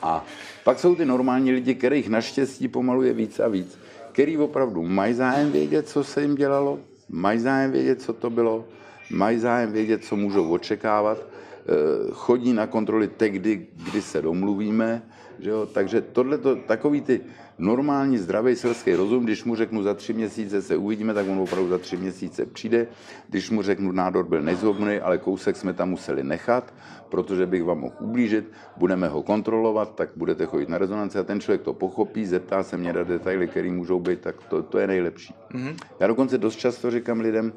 A pak jsou ty normální lidi, kterých naštěstí pomaluje víc a víc, který opravdu mají zájem vědět, co se jim dělalo, mají zájem vědět, co to bylo, mají zájem vědět, co můžou očekávat, eh, chodí na kontroly tehdy, kdy se domluvíme, že jo? Takže tohle to, takový ty normální zdravý selský rozum, když mu řeknu za tři měsíce se uvidíme, tak on opravdu za tři měsíce přijde. Když mu řeknu, nádor byl nezhubný, ale kousek jsme tam museli nechat, protože bych vám mohl ublížit, budeme ho kontrolovat, tak budete chodit na rezonanci a ten člověk to pochopí, zeptá se mě na detaily, které můžou být, tak to, to je nejlepší. Mm-hmm. Já dokonce dost často říkám lidem,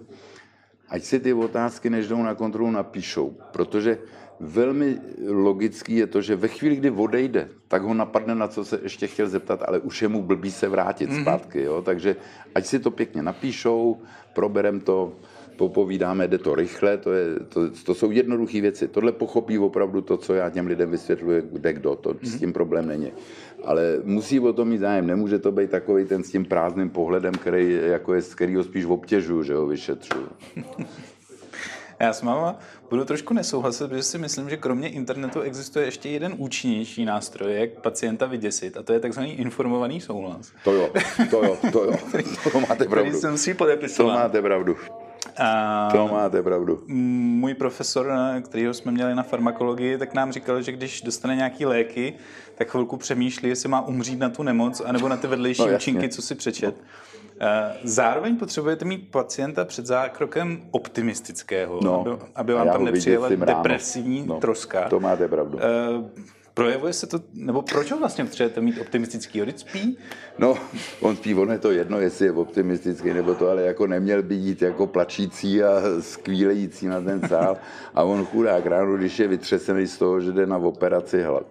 ať si ty otázky, než jdou na kontrolu, napíšou, protože velmi logický je to, že ve chvíli, kdy odejde, tak ho napadne, na co se ještě chtěl zeptat, ale už je mu blbý se vrátit mm-hmm. zpátky. Jo? Takže ať si to pěkně napíšou, proberem to, popovídáme, jde to rychle, to, je, to, to jsou jednoduché věci. Tohle pochopí opravdu to, co já těm lidem vysvětluji, kde kdo, to s tím problém není. Ale musí o tom mít zájem, nemůže to být takový ten s tím prázdným pohledem, který, jako je, z kterého spíš obtěžuju, že ho vyšetřuju. Já s váma budu trošku nesouhlasit, protože si myslím, že kromě internetu existuje ještě jeden účinnější nástroj, jak pacienta vyděsit, a to je takzvaný informovaný souhlas. To jo, to jo, to jo, to máte pravdu. Který jsem si To podepisoval. máte pravdu, A to máte pravdu. můj profesor, kterýho jsme měli na farmakologii, tak nám říkal, že když dostane nějaký léky, tak chvilku přemýšlí, jestli má umřít na tu nemoc, anebo na ty vedlejší No, no, účinky, co si přečet. Eh, Zároveň potřebujete mít pacienta před zákrokem optimistického, No, aby, aby vám tam nepřijela depresivní No, troska. To máte pravdu. Projevuje se to, nebo proč ho vlastně potřebujete mít optimistický? Vždyť spí? No, on spí, on je to jedno, jestli je optimistický nebo to, ale jako neměl by jít jako plačící a skvílející na ten sál. A on chudák ráno, když je vytřesený z toho, že jde na operaci hla,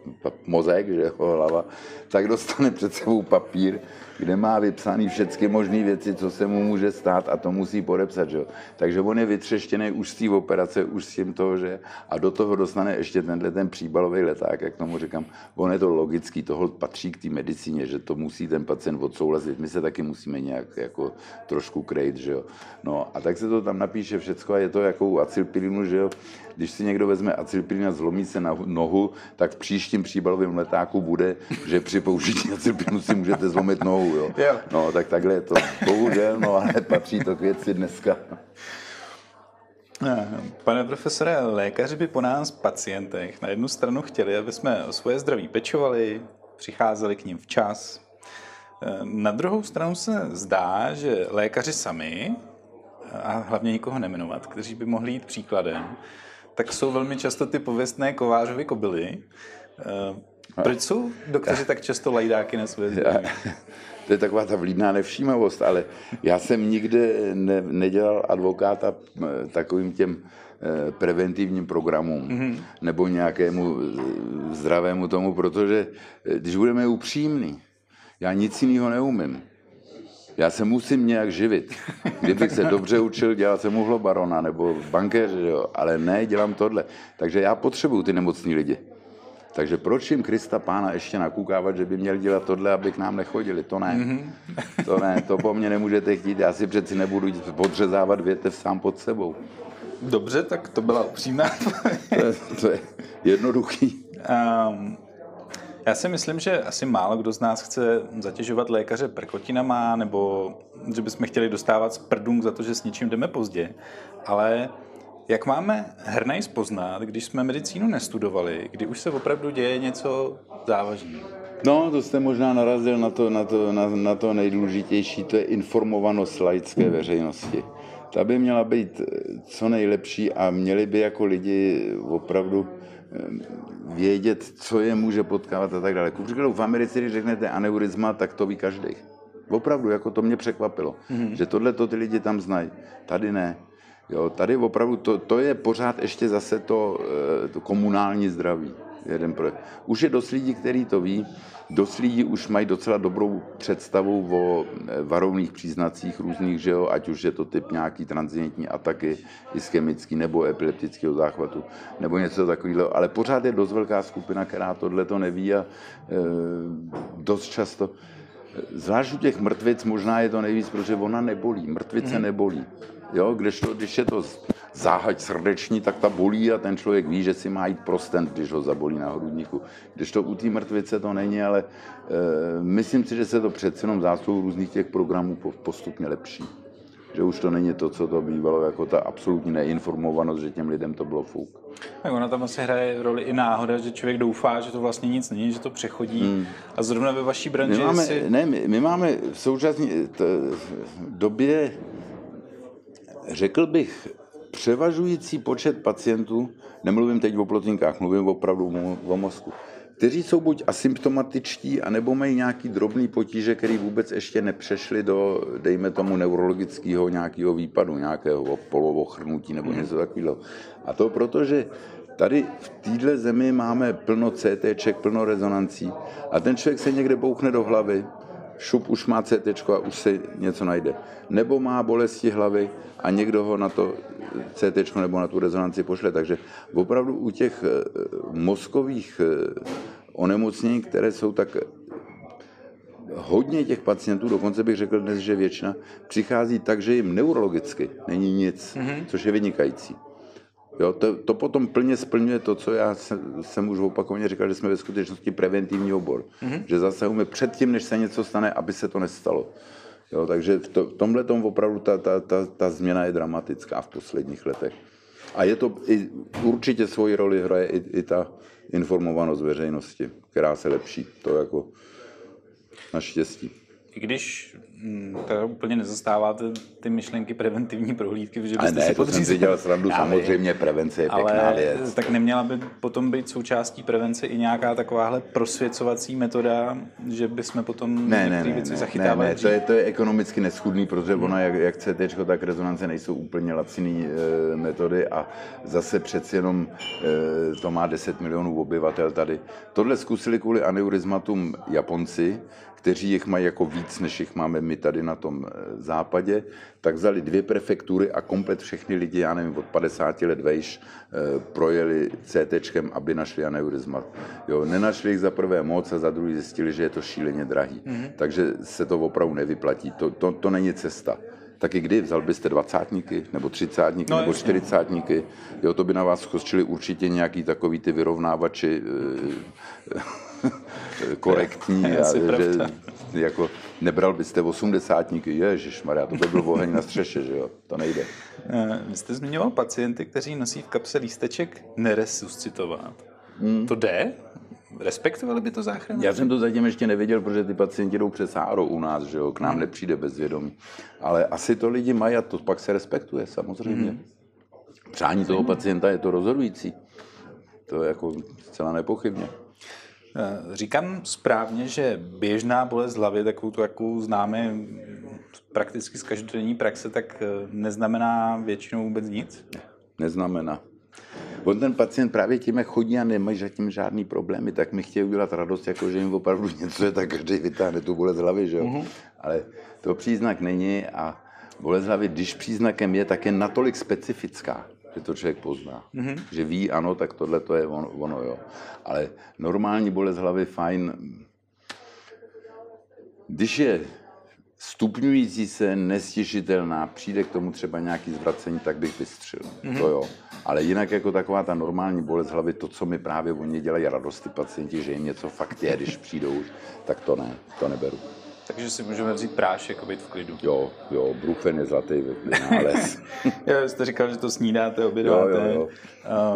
mozek, že jeho hlava, tak dostane před sebou papír, kde má vypsaný všechny možné věci, co se mu může stát a to musí podepsat. Že? Takže on je vytřeštěný už z té operace, už s tím toho, že a do toho dostane ještě tenhle ten příbalový leták, jak tomu říkám. On je to logický, toho patří k té medicíně, že to musí ten pacient odsouhlasit. My se taky musíme nějak jako trošku krejt, že jo. No a tak se to tam napíše všecko a je to jako u acylpirinu, že jo. Když si někdo vezme acylpirin a zlomí se na nohu, tak v příštím příbalovém letáku bude, že při použití acylpirinu si můžete zlomit nohu, jo. Jo. No tak takhle je to. Bohužel, no ale patří to k věci dneska. Pane profesore, lékaři by po nás, pacientech, na jednu stranu chtěli, aby jsme o svoje zdraví pečovali, přicházeli k ním včas. Na druhou stranu se zdá, že lékaři sami, a hlavně nikoho nemenovat, kteří by mohli jít příkladem, tak jsou velmi často ty pověstné kovářovy kobily. Proč jsou doktoři tak často lajdáky na své zdraví? To je taková ta vlídná nevšímavost, ale já jsem nikde ne, nedělal advokáta takovým těm eh, preventivním programům mm-hmm. nebo nějakému eh, zdravému tomu, protože eh, když budeme upřímní, já nic jiného neumím. Já se musím nějak živit. Kdybych se dobře učil, dělal jsem uhlobarona nebo bankéře, jo, ale ne, dělám tohle. Takže já potřebuju ty nemocní lidi. Takže proč jim Krista pána ještě nakoukávat, že by měl dělat tohle, aby k nám nechodili? To ne. Mm-hmm. To ne, to po mně nemůžete chtít. Já si přeci nebudu podřezávat větev sám pod sebou. Dobře, tak to byla upřímná To je, to je jednoduchý. Um, já si myslím, že asi málo kdo z nás chce zatěžovat lékaře prkotinama, nebo že bychom chtěli dostávat sprdung za to, že s něčím jdeme pozdě. Ale jak máme hernaj spoznat, když jsme medicínu nestudovali, kdy už se opravdu děje něco závažného? No, to jste možná narazil na to, na to, na, na to nejdůležitější, to je informovanost laické veřejnosti. Ta by měla být eh, co nejlepší a měli by jako lidi opravdu eh, vědět, co je může potkávat a tak dále. Ku příkladu v Americe, když řeknete aneurizma, tak to ví každý. Opravdu, jako to mě překvapilo, mm-hmm. že tohle to ty lidi tam znají. Tady ne. Jo, tady opravdu to, to je pořád ještě zase to, eh, to komunální zdraví. Jeden pro... Už je dost lidí, kteří to ví, dost lidí už mají docela dobrou představu o eh, varovných příznacích různých, že jo, ať už je to typ nějaký transientní ataky, ischemický nebo epileptického záchvatu, nebo něco takového, ale pořád je dost velká skupina, která tohle to neví a e, dost často Zvlášť u těch mrtvic možná je to nejvíc, protože ona nebolí. Mrtvice mm. nebolí. Jo, když, to, když je to záhať srdeční, tak ta bolí a ten člověk ví, že si má jít pro stent, když ho zabolí na hrudníku. Když to u té mrtvice to není, ale e, myslím si, že se to přece jenom zásluhou různých těch programů po- postupně lepší. Že už to není to, co to bývalo, jako ta absolutní neinformovanost, že těm lidem to bylo fouk. Tak ona tam asi hraje roli i náhoda, že člověk doufá, že to vlastně nic není, že to přechodí. Hmm. A zrovna ve vaší My branži máme, si... ne, my, my máme v současné t- době, řekl bych, převažující počet pacientů, nemluvím teď o plotinkách, mluvím opravdu o, mozku, kteří jsou buď asymptomatičtí, anebo mají nějaký drobný potíže, který vůbec ještě nepřešli do, dejme tomu, neurologického nějakého výpadu, nějakého polovochrnutí nebo něco takového. A to proto, že Tady v téhle zemi máme plno CTček, plno rezonancí a ten člověk se někde bouchne do hlavy, šup už má CT a už se něco najde. Nebo má bolesti hlavy a někdo ho na to CT nebo na tu rezonanci pošle. Takže opravdu u těch eh, mozkových eh, onemocnění, které jsou tak hodně těch pacientů, dokonce bych řekl dnes, že většina, přichází tak, že jim neurologicky není nic, mm-hmm. což je vynikající. Jo, to, to potom plně splňuje to, co já jsem, jsem už opakovaně říkal, že jsme ve skutečnosti preventivní obor. Mm-hmm. Že zasahujeme předtím, než se něco stane, aby se to nestalo. Jo, takže v, to, v tomhle tom opravdu ta, ta, ta, ta změna je dramatická v posledních letech. A je to i, určitě svoji roli hraje i, i ta informovanost veřejnosti, která se lepší. To jako naštěstí. I když hm, to úplně nezastáváte ty myšlenky preventivní prohlídky, že byste ne, si to jsem si dělal srandu, Já samozřejmě prevence je ale pěkná věc. tak neměla by potom být součástí prevence i nějaká takováhle prosvěcovací metoda, že bychom potom Ne, ne, ne, věci ne, ne, zachytávali ne, dřív? to je, to je ekonomicky neschudný, protože ona, jak, jak CT, tak rezonance nejsou úplně laciný e, metody a zase přeci jenom e, to má 10 milionů obyvatel tady. Tohle zkusili kvůli aneurizmatům Japonci, kteří jich mají jako víc, než jich máme my tady na tom e, západě, tak vzali dvě prefektury a komplet všechny lidi, já nevím, od 50 let vejš, e, projeli CT, aby našli aneurizmat. Jo, nenašli jich za prvé moc a za druhý zjistili, že je to šíleně drahý. Mm-hmm. Takže se to opravdu nevyplatí. To, to, to není cesta. Taky kdy? Vzal byste dvacátníky, nebo třicátníky, No, nebo čtyřicátníky? Jo, to by na vás skočili určitě nějaký takový ty vyrovnávači eh, korektní. Je asi že, jako, nebral byste osmdesátníky, ježišmarja, to by byl oheň na střeše, že jo? To nejde. Eh, Vy jste zmiňoval pacienty, kteří nosí v kapse lísteček neresuscitovat. Hmm. To jde? Respektovali by to záchranáři? Já jsem to zatím ještě neviděl, protože ty pacienti jdou přes háro u nás, že jo, k nám nepřijde bezvědomí. Ale asi to lidi mají a to pak se respektuje, samozřejmě. Přání toho pacienta je to rozhodující. To je jako zcela nepochybně. Eh, Říkám správně, že běžná bolest hlavy, takovou tu, jakou známe prakticky z každodenní praxe, tak eh, neznamená většinou vůbec nic? Neznamená. On ten pacient právě tím, jak chodí a nemají zatím žádný problémy, tak mi chtějí udělat radost, jako že jim opravdu něco je, tak každý vytáhne tu bolest hlavy, že jo. Mm-hmm. Ale to příznak není a bolest hlavy, když příznakem je, tak je natolik specifická, že to člověk pozná. Mm-hmm. Že ví, ano, tak tohle to je ono, ono, jo. Ale normální bolest hlavy, fajn. Když je stupňující se, nestěžitelná, přijde k tomu třeba nějaký zvracení, tak bych vystřel. Mm-hmm. To jo. Ale jinak jako taková ta normální bolest hlavy, to, co mi právě oni dělají radost, ty pacienti, že jim něco fakt je, když přijdou, tak to ne, to neberu. Takže si můžeme vzít prášek a být v klidu. Jo, jo, brufen je zlatý vynález. Jo, jste říkal, že to snídáte, obědváte. Jo, jo, jo.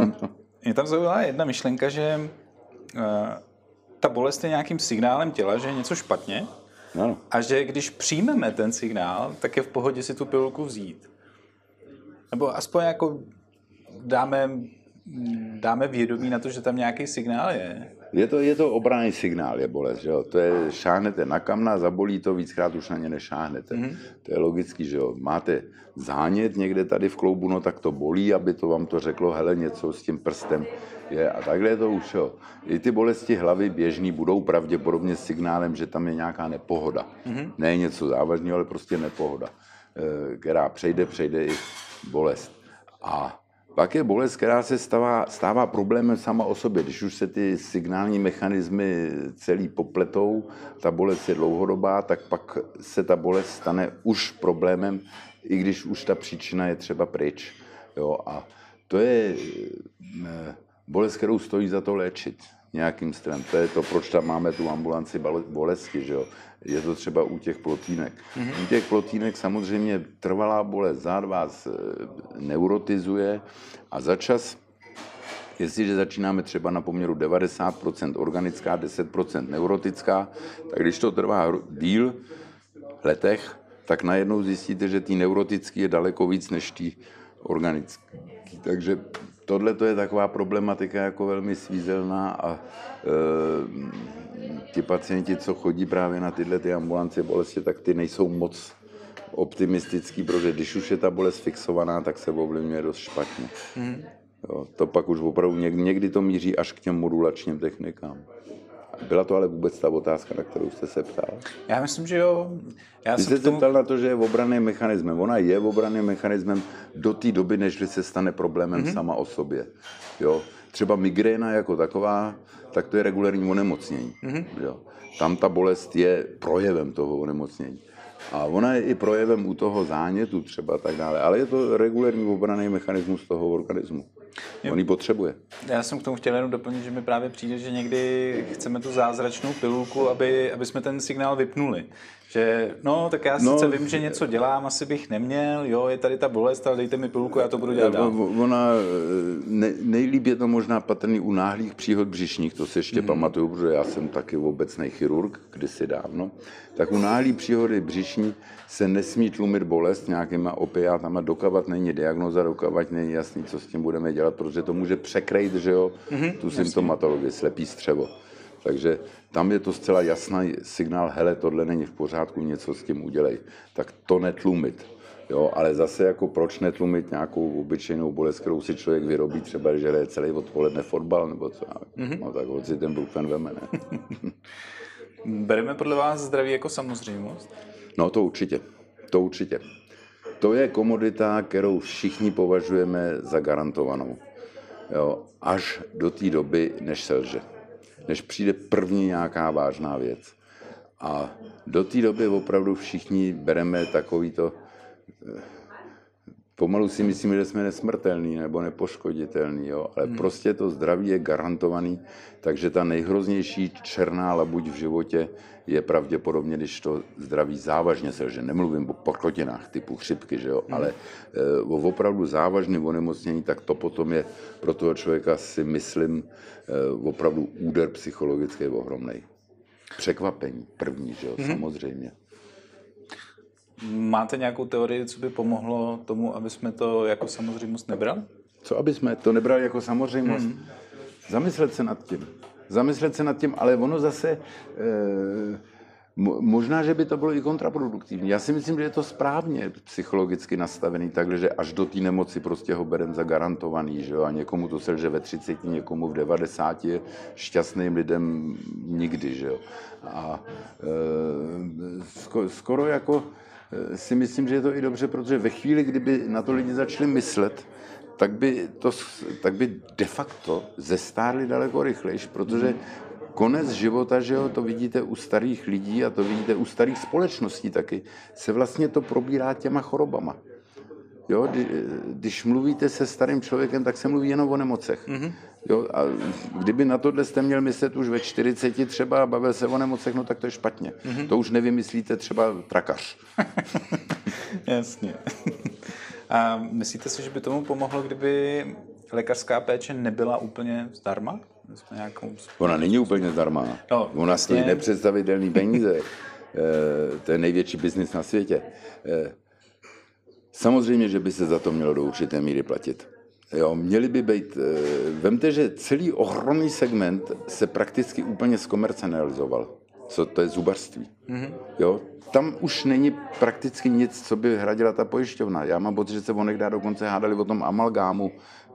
Uh, mě tam zaujala jedna myšlenka, že uh, ta bolest je nějakým signálem těla, že je něco špatně Ano. a že když přijmeme ten signál, tak je v pohodě si tu pilulku vzít. Nebo aspoň jako dáme, dáme vědomí na to, že tam nějaký signál je. Je to, je to obranný signál, je bolest, že jo? To je, šáhnete na kamna, zabolí to, víckrát už na ně nešáhnete. Mm-hmm. To je logický, že jo? Máte zánět někde tady v kloubu, no tak to bolí, aby to vám to řeklo, hele, něco s tím prstem je. A takhle je to už, jo. I ty bolesti hlavy běžný budou pravděpodobně signálem, že tam je nějaká nepohoda. Mm-hmm. Ne něco závažného, ale prostě nepohoda, eh, která přejde, přejde i bolest. A pak je bolest, která se stává, stává problémem sama o sobě. Když už se ty signální mechanismy celý popletou, ta bolest je dlouhodobá, tak pak se ta bolest stane už problémem, i když už ta příčina je třeba pryč. Jo, a to je eh, bolest, kterou stojí za to léčit nějakým stylem. To je to, proč tam máme tu ambulanci bolesti, že jo. Je to třeba u těch plotínek. Mm-hmm. U těch plotínek samozřejmě trvalá bolest zád vás eh, neurotizuje a za čas Jestliže začínáme třeba na poměru 90% organická, 10% neurotická, tak když to trvá díl, letech, tak najednou zjistíte, že tý neurotický je daleko víc než tý organický. Takže tohle to je taková problematika jako velmi svízelná a e, ti pacienti, co chodí právě na tyhle ty ambulance bolesti, tak ty nejsou moc optimistický, protože když už je ta bolest fixovaná, tak se ovlivňuje dost špatně. Jo, to pak už opravdu něk- někdy to míří až k těm modulačním technikám. Byla to ale vůbec ta otázka, na kterou jste se ptal? Já myslím, že jo. Já Vy jsem jste se tomu... ptal na to, že je obraným mechanismem. Ona je obraným mechanismem do té doby, než se stane problémem mm-hmm. sama o sobě. Jo? Třeba migréna jako taková, tak to je regulární onemocnění. Mm-hmm. Jo? Tam ta bolest je projevem toho onemocnění. A ona je i projevem u toho zánětu třeba tak dále, ale je to regulární obranný mechanismus toho organismu. On ji potřebuje. Já jsem k tomu chtěl jenom doplnit, že mi právě přijde, že někdy chceme tu zázračnou pilulku, aby, aby jsme ten signál vypnuli. Že no, tak já sice No, vím, že něco dělám, asi bych neměl, jo, je tady ta bolest, ale dejte mi pilulku, já to budu dělat dál. O- Ona, eh, ne, nejlíp je to možná patrný u náhlých příhod břišních, to si ještě mm. pamatuju, protože já jsem taky obecný chirurg, kdysi dávno. Tak u náhlý příhody břišní se nesmí tlumit bolest nějakýma opiátama, dokavat není diagnoza, dokavat není jasný, co s tím budeme dělat, protože to může překrejt, že jo, mm-hmm, tu symptomatologii, slepý střevo. Takže tam je to zcela jasný signál, hele, tohle není v pořádku, něco s tím udělej. Tak to netlumit. Jo, ale zase jako proč netlumit nějakou obyčejnou bolest, kterou si člověk vyrobí, třeba, že hraje celý odpoledne fotbal, nebo co, mm-hmm. no tak hoď si ten brufen veme, ne? Bereme podle vás zdraví jako samozřejmost? No to určitě, to určitě. To je komodita, kterou všichni považujeme za garantovanou. Jo, až do té doby, než selže. Než přijde první nějaká vážná věc. A do té doby opravdu všichni bereme takovýto pomalu si myslíme, že jsme nesmrtelní nebo nepoškoditelní, jo? ale hmm. prostě to zdraví je garantovaný, takže ta nejhroznější černá labuť v životě je pravděpodobně, když to zdraví závažně selže. Nemluvím o pokotinách typu chřipky, že jo? Hmm. ale e, o opravdu závažném onemocnění, tak to potom je pro toho člověka si myslím e, opravdu úder psychologický ohromný. Překvapení první, že jo, hmm. samozřejmě. Máte nějakou teorii, co by pomohlo tomu, aby jsme to jako samozřejmost nebrali? Co aby jsme to nebrali jako samozřejmost? Hmm. Zamyslet se nad tím. Zamyslet se nad tím, ale ono zase, e, možná, že by to bylo i kontraproduktivní. Já si myslím, že je to správně psychologicky nastavený, takže že až do té nemoci prostě ho berem za garantovaný, že jo? a někomu to selže ve 30, někomu v 90, je šťastným lidem nikdy, že jo. A e, skoro jako si myslím, že je to i dobře, protože ve chvíli, kdyby na to lidi začali myslet, tak by, to, tak by de facto zestárli daleko rychlejš, protože konec života, že jo, to vidíte u starých lidí a to vidíte u starých společností taky, se vlastně to probírá těma chorobama. Jo, kdy, když mluvíte se starým člověkem, tak se mluví jenom o nemocech. Mm-hmm. Jo, a kdyby na tohle jste měl myslet už ve 40 třeba a bavil se o nemocech, no tak to je špatně. Mm-hmm. To už nevymyslíte třeba trakař. Jasně. A myslíte si, že by tomu pomohlo, kdyby lékařská péče nebyla úplně zdarma? Nějakou... Ona není úplně zdarma. No, Ona vlastně... stojí nepředstavitelný peníze. to je největší biznis na světě. Samozřejmě, že by se za to mělo do určité míry platit. Jo, měli by být, vemte, že celý ohromný segment se prakticky úplně zkomercializoval. Co to je zubařství. Mm-hmm. Jo, tam už není prakticky nic, co by hradila ta pojišťovna. Já mám pocit, že se onekdá dokonce hádali o tom amalgámu,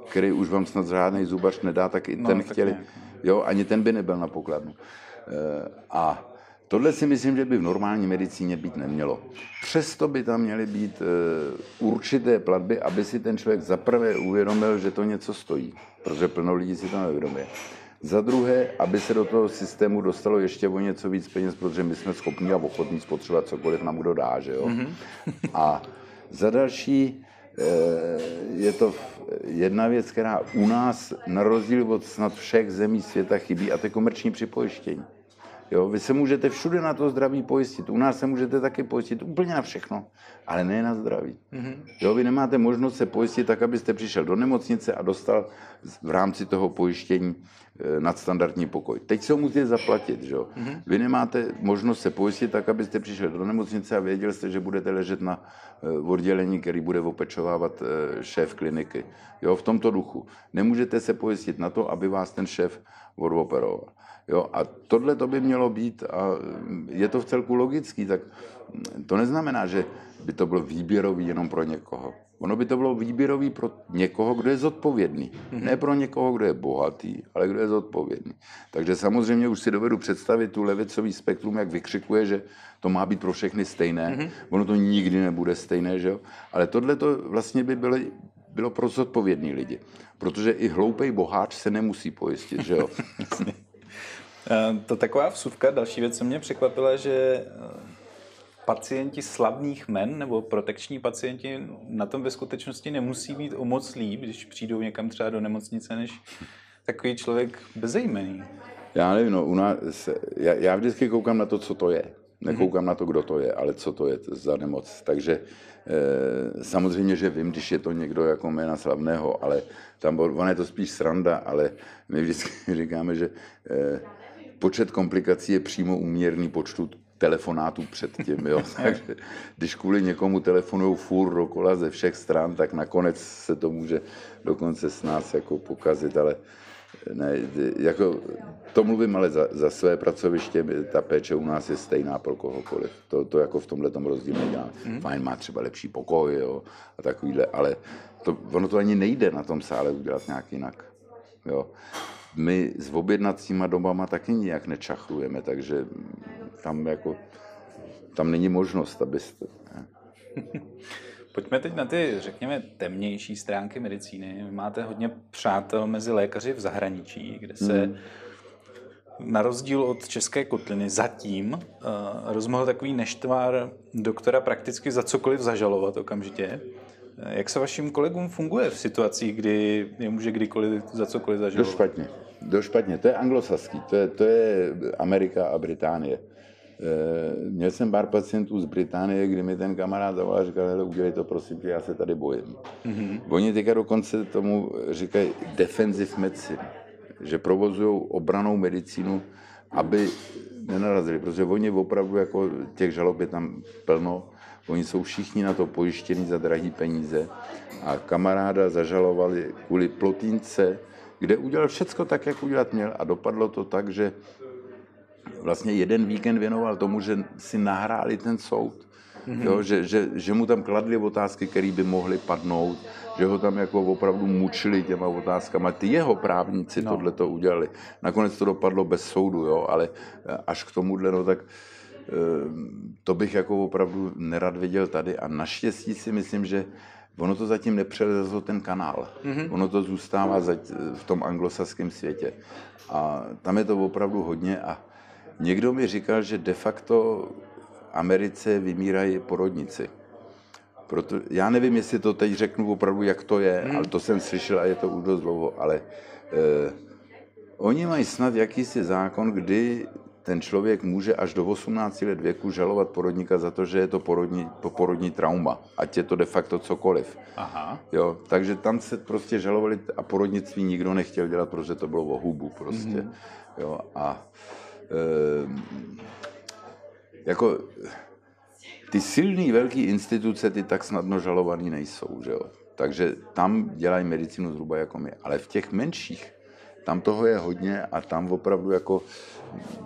který už vám snad žádný zubař nedá, tak i no, ten chtěli. Jo, ani ten by nebyl na pokladnu. A Tohle si myslím, že by v normální medicíně být nemělo. Přesto by tam měly být určité platby, aby si ten člověk zaprvé uvědomil, že to něco stojí, protože plno lidí si to neuvědomuje. Za druhé, aby se do toho systému dostalo ještě o něco víc peněz, protože my jsme schopni a ochotní spotřebovat cokoliv nám kdo dá, že jo? Mm-hmm. A za další, je to jedna věc, která u nás na rozdíl od snad všech zemí světa chybí, a to je komerční připojištění. Jo, vy se můžete všude na to zdraví pojistit. U nás se můžete taky pojistit úplně na všechno, ale ne na zdraví. Mm-hmm. Jo, vy nemáte možnost se pojistit tak, abyste přišel do nemocnice a dostal v rámci toho pojištění nadstandardní pokoj. Teď se ho musíte zaplatit. Že? Mm-hmm. Vy nemáte možnost se pojistit tak, abyste přišel do nemocnice a věděl jste, že budete ležet na oddělení, který bude opečovávat šéf kliniky. Jo, v tomto duchu. Nemůžete se pojistit na to, aby vás ten šéf odoperoval. Jo, a tohle to by mělo být, a je to v celku logický, tak to neznamená, že by to bylo výběrový jenom pro někoho. Ono by to bylo výběrový pro někoho, kdo je zodpovědný. Mm-hmm. Ne pro někoho, kdo je bohatý, ale kdo je zodpovědný. Takže samozřejmě už si dovedu představit tu levicový spektrum, jak vykřikuje, že to má být pro všechny stejné. Mm-hmm. Ono to nikdy nebude stejné, že jo? Ale tohle to vlastně by bylo, bylo pro zodpovědný lidi. Protože i hloupej boháč se nemusí pojistit, že jo? To taková vsuvka. Další věc, co mě překvapila, že eh, pacienti slavných men nebo protekční pacienti na tom ve skutečnosti nemusí být o moc líp, když přijdou někam třeba do nemocnice, než takový člověk bezejmený. Já nevím, no, u nás, já, já vždycky koukám na to, co to je. Nekoukám mm-hmm. na to, kdo to je, ale co to je za nemoc. Takže e, samozřejmě, že vím, když je to někdo jako jména slavného, ale tam on je to spíš sranda, ale my vždycky říkáme, že e, počet komplikací je přímo uměrný počtu telefonátů předtím. Jo? Takže když kvůli někomu telefonují furt dokola ze všech stran, tak nakonec se to může dokonce s nás jako pokazit, ale ne, jako, to mluvím ale za, za své pracoviště, ta péče u nás je stejná pro kohokoliv. To, to jako v tomhle tom rozdíl nedělá. Mm. Fajn, má třeba lepší pokoj jo, a takovýhle, ale to, ono to ani nejde na tom sále udělat nějak jinak. Jo my s objednacíma dobama taky nijak nečachlujeme, takže tam jako, tam není možnost, abyste... Ne? Pojďme teď na ty, řekněme, temnější stránky medicíny. Vy máte hodně přátel mezi lékaři v zahraničí, kde se hmm. na rozdíl od české kotliny zatím uh, rozmohl takový neštvar doktora prakticky za cokoliv zažalovat okamžitě. Jak se vašim kolegům funguje v situacích, kdy je může kdykoliv za cokoliv zažalovat? Dost špatně. Dost špatně. To je anglosaský, to je, to je Amerika a Británie. E, měl jsem pár pacientů z Británie, kdy mi ten kamarád zavolal a říkal, hele, udělej to prosím já se tady bojím. Mm-hmm. Oni teďka dokonce tomu říkají defensive medicine, že provozují obranou medicínu, aby nenarazili, protože oni opravdu jako těch žalob je tam plno, Oni jsou všichni na to pojištěni za drahý peníze a kamaráda zažalovali kvůli plotínce, kde udělal všecko tak, jak udělat měl a dopadlo to tak, že vlastně jeden víkend věnoval tomu, že si nahráli ten soud. Mm-hmm. Jo, že, že, že mu tam kladli otázky, které by mohly padnout, že ho tam jako opravdu mučili těma otázkama. Ty jeho právníci no. tohle to udělali. Nakonec to dopadlo bez soudu, jo, ale až k tomuhle, no tak to bych jako opravdu nerad viděl tady a naštěstí si myslím, že ono to zatím nepřelezlo ten kanál. Mm-hmm. Ono to zůstává v tom anglosaském světě. A tam je to opravdu hodně a někdo mi říkal, že de facto Americe vymírají porodnici. Proto, já nevím, jestli to teď řeknu opravdu, jak to je, mm. ale to jsem slyšel a je to už dost dlouho, ale eh, oni mají snad jakýsi zákon, kdy ten člověk může až do 18 let věku žalovat porodníka za to, že je to porodní, porodní trauma, ať je to de facto cokoliv. Aha. Jo, takže tam se prostě žalovali a porodnictví nikdo nechtěl dělat, protože to bylo o hubu prostě. Mm-hmm. Jo, a e, jako ty silný velké instituce, ty tak snadno žalovaný nejsou, že jo. Takže tam dělají medicínu zhruba jako my. Ale v těch menších, tam toho je hodně a tam opravdu jako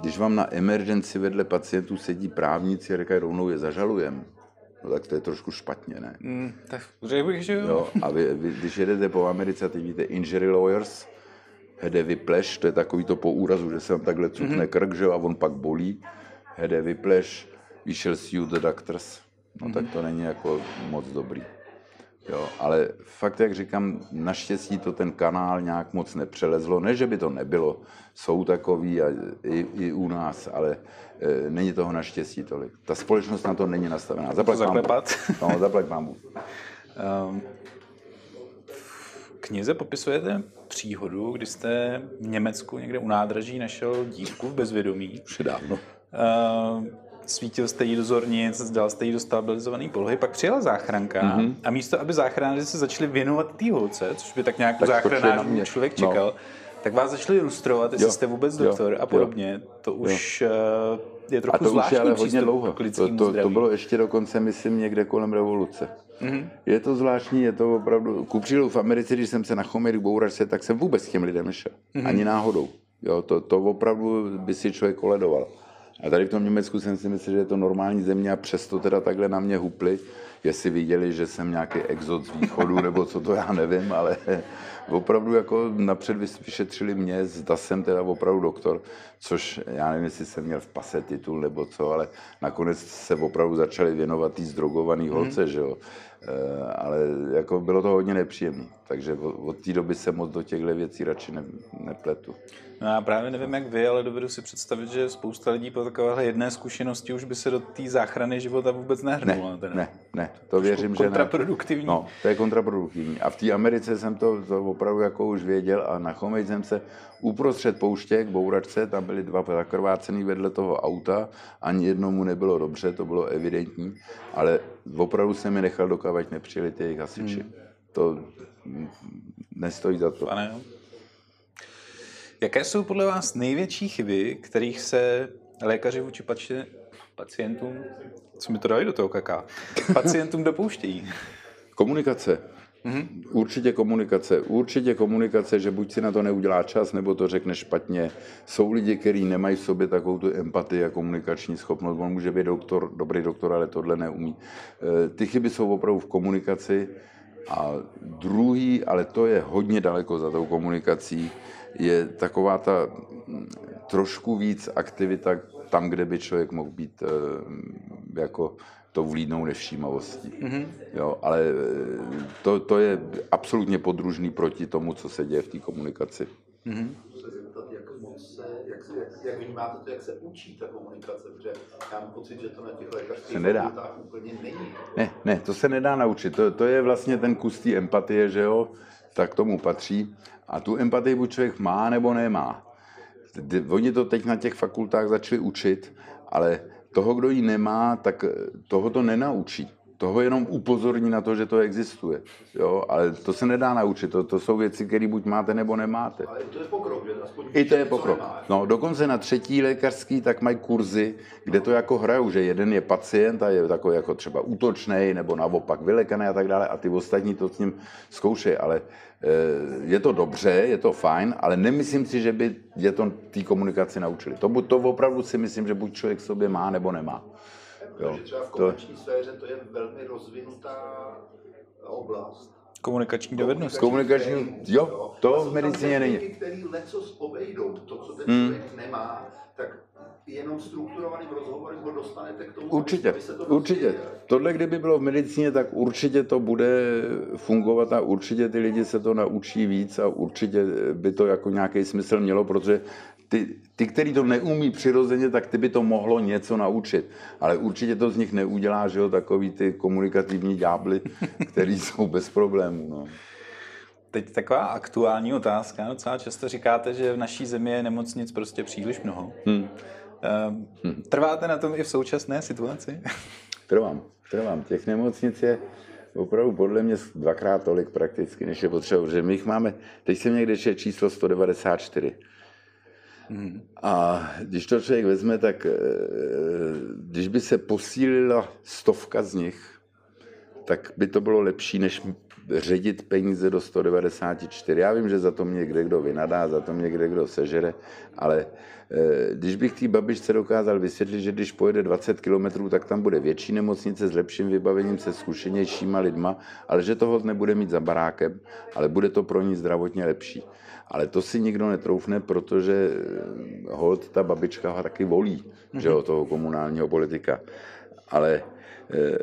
když vám na emergenci vedle pacientů sedí právníci a říkají, rovnou je zažalujem, no tak to je trošku špatně, ne? Mm, tak řekl bych, že jo. jo a vy, vy, když jedete po Americe, teď vidíte injury lawyers, hede vypleš, to je takový to po úrazu, že se vám takhle cukne mm-hmm. krk, že a on pak bolí. Hede vypleš, we shall see you the doctors. No mm-hmm. tak to není jako moc dobrý. Jo, ale fakt, jak říkám, naštěstí to ten kanál nějak moc nepřelezlo. Ne, že by to nebylo, jsou takový a i, i u nás, ale e, není toho naštěstí tolik. Ta společnost na to není nastavená. Zaplať Zaklepat. No, zaplať vám um, v knize popisujete příhodu, kdy jste v Německu někde u nádraží našel dívku v bezvědomí. Už dávno. Uh, svítil jste jí do zornic, dal jste jí do stabilizované polohy, pak přijela záchranka mm-hmm. a místo, aby záchranáři se začali věnovat té holce, což by tak nějak tak záchranář člověk no. čekal, no. tak vás začali ilustrovat, jestli jo. jste vůbec doktor jo. a podobně. Jo. To už jo. Eh, je trochu a to zvláštní už je ale hodně dlouho. To, to, to bylo ještě dokonce, myslím, někde kolem revoluce. Mm-hmm. Je to zvláštní, je to opravdu... Ku v Americe, když jsem se na chomery bouračce, tak jsem vůbec k těm lidem nešel. Mm-hmm. Ani náhodou. Jo, to, to opravdu by si člověk koledoval. A tady v tom Německu jsem si myslel, že je to normální země a přesto teda takhle na mě hupli. jestli viděli, že jsem nějaký exot z východu, nebo co to já nevím, ale opravdu jako napřed vyšetřili mě, zda jsem teda opravdu doktor, což já nevím, jestli jsem měl v pase titul nebo co, ale nakonec se opravdu začali věnovat tý zdrogovaný holce, mm. že jo. E, ale jako bylo to hodně nepříjemné, takže od, od té doby se moc do těchto věcí radši ne, nepletu. No já právě nevím, jak vy, ale dovedu si představit, že spousta lidí po takovéhle jedné zkušenosti už by se do té záchrany života vůbec nehrnula. Ne, ne, ne, to věřím, že ne. kontraproduktivní. No, to je kontraproduktivní. A v té Americe jsem to, to opravdu jako už věděl a na Chomej jsem se uprostřed pouště k bouračce, tam byly dva zakrvácený vedle toho auta, ani jednomu nebylo dobře, to bylo evidentní, ale opravdu jsem mi nechal dokávat, nepřijeli ty jejich hasiči. Hmm. To nestojí za to. Pane, Jaké jsou podle vás největší chyby, kterých se lékaři vůči pači, pacientům, co mi to dají do toho kaká, pacientům dopouštějí? Komunikace. Mm-hmm. Určitě komunikace. Určitě komunikace, že buď si na to neudělá čas, nebo to řekne špatně. Jsou lidi, kteří nemají v sobě takovou tu empatii a komunikační schopnost. On může být doktor, dobrý doktor, ale tohle neumí. E, ty chyby jsou opravdu v komunikaci. A druhý, ale to je hodně daleko za tou komunikací, je taková ta mm, trošku víc aktivita tam, kde by člověk mohl být e, jako to vlídnou nevšímavostí. Mm-hmm. Jo, ale e, to, to je absolutně podružný proti tomu, co se děje v té komunikaci. Mm-hmm. Jak, moc se, jak, jak, jak vnímáte to, jak se učí ta komunikace, protože já mám pocit, že to na těch lékařských fakultách úplně není. Ne, ne, to se nedá naučit. To, to je vlastně ten kus té empatie, že jo, tak tomu patří. A tu empatii buď člověk má, nebo nemá. Oni to teď na těch fakultách začali učit, ale toho, kdo ji nemá, tak toho to nenaučí. Toho jenom upozorní na to, že to existuje. Jo? Ale to se nedá naučit. To, to jsou věci, které buď máte, nebo nemáte. Ale to je pokrok, že? Aspoň I to je pokrok. No, dokonce na třetí lékařský tak mají kurzy, kde to jako hrajou, že jeden je pacient a je takový jako třeba útočný, nebo naopak vylekaný a tak dále, a ty ostatní to s ním zkoušejí. Ale je to dobře, je to fajn, ale nemyslím si, že by je to té komunikaci naučili. To, to opravdu si myslím, že buď člověk sobě má, nebo nemá. Jo. třeba v komerční to... sféře to je velmi rozvinutá oblast. Komunikační dovednost. Komunikační, jo, to v medicíně není. Který leco obejdou, to, co ten hmm. člověk nemá, tak jenom strukturovaným rozhovorem ho dostanete k tomu, určitě, aby se to Určitě. Dostěli. Tohle, kdyby bylo v medicíně, tak určitě to bude fungovat a určitě ty lidi se to naučí víc a určitě by to jako nějaký smysl mělo, protože ty, ty, který to neumí přirozeně, tak ty by to mohlo něco naučit. Ale určitě to z nich neudělá, že jo, takový ty komunikativní ďábly, který jsou bez problémů. No. Teď taková aktuální otázka. Docela často říkáte, že v naší zemi je nemocnic prostě příliš mnoho. Hmm. Ehm, trváte na tom i v současné situaci? Trvám, trvám. Těch nemocnic je opravdu podle mě dvakrát tolik prakticky, než je potřeba, protože my jich máme, teď jsem někde číslo 194. A když to člověk vezme, tak eh, když by se posílila stovka z nich, tak by to bylo lepší, než ředit peníze do 194. Já vím, že za to mě kde kdo vynadá, za to mě kde kdo sežere, ale eh, když bych té babičce dokázal vysvětlit, že když pojede 20 km, tak tam bude větší nemocnice s lepším vybavením, se zkušenějšíma lidma, ale že toho nebude mít za barákem, ale bude to pro ní zdravotně lepší. Ale to si nikdo netroufne, protože eh, hold ta babička ho taky volí, mm-hmm. že jo, toho komunálního politika. Ale eh,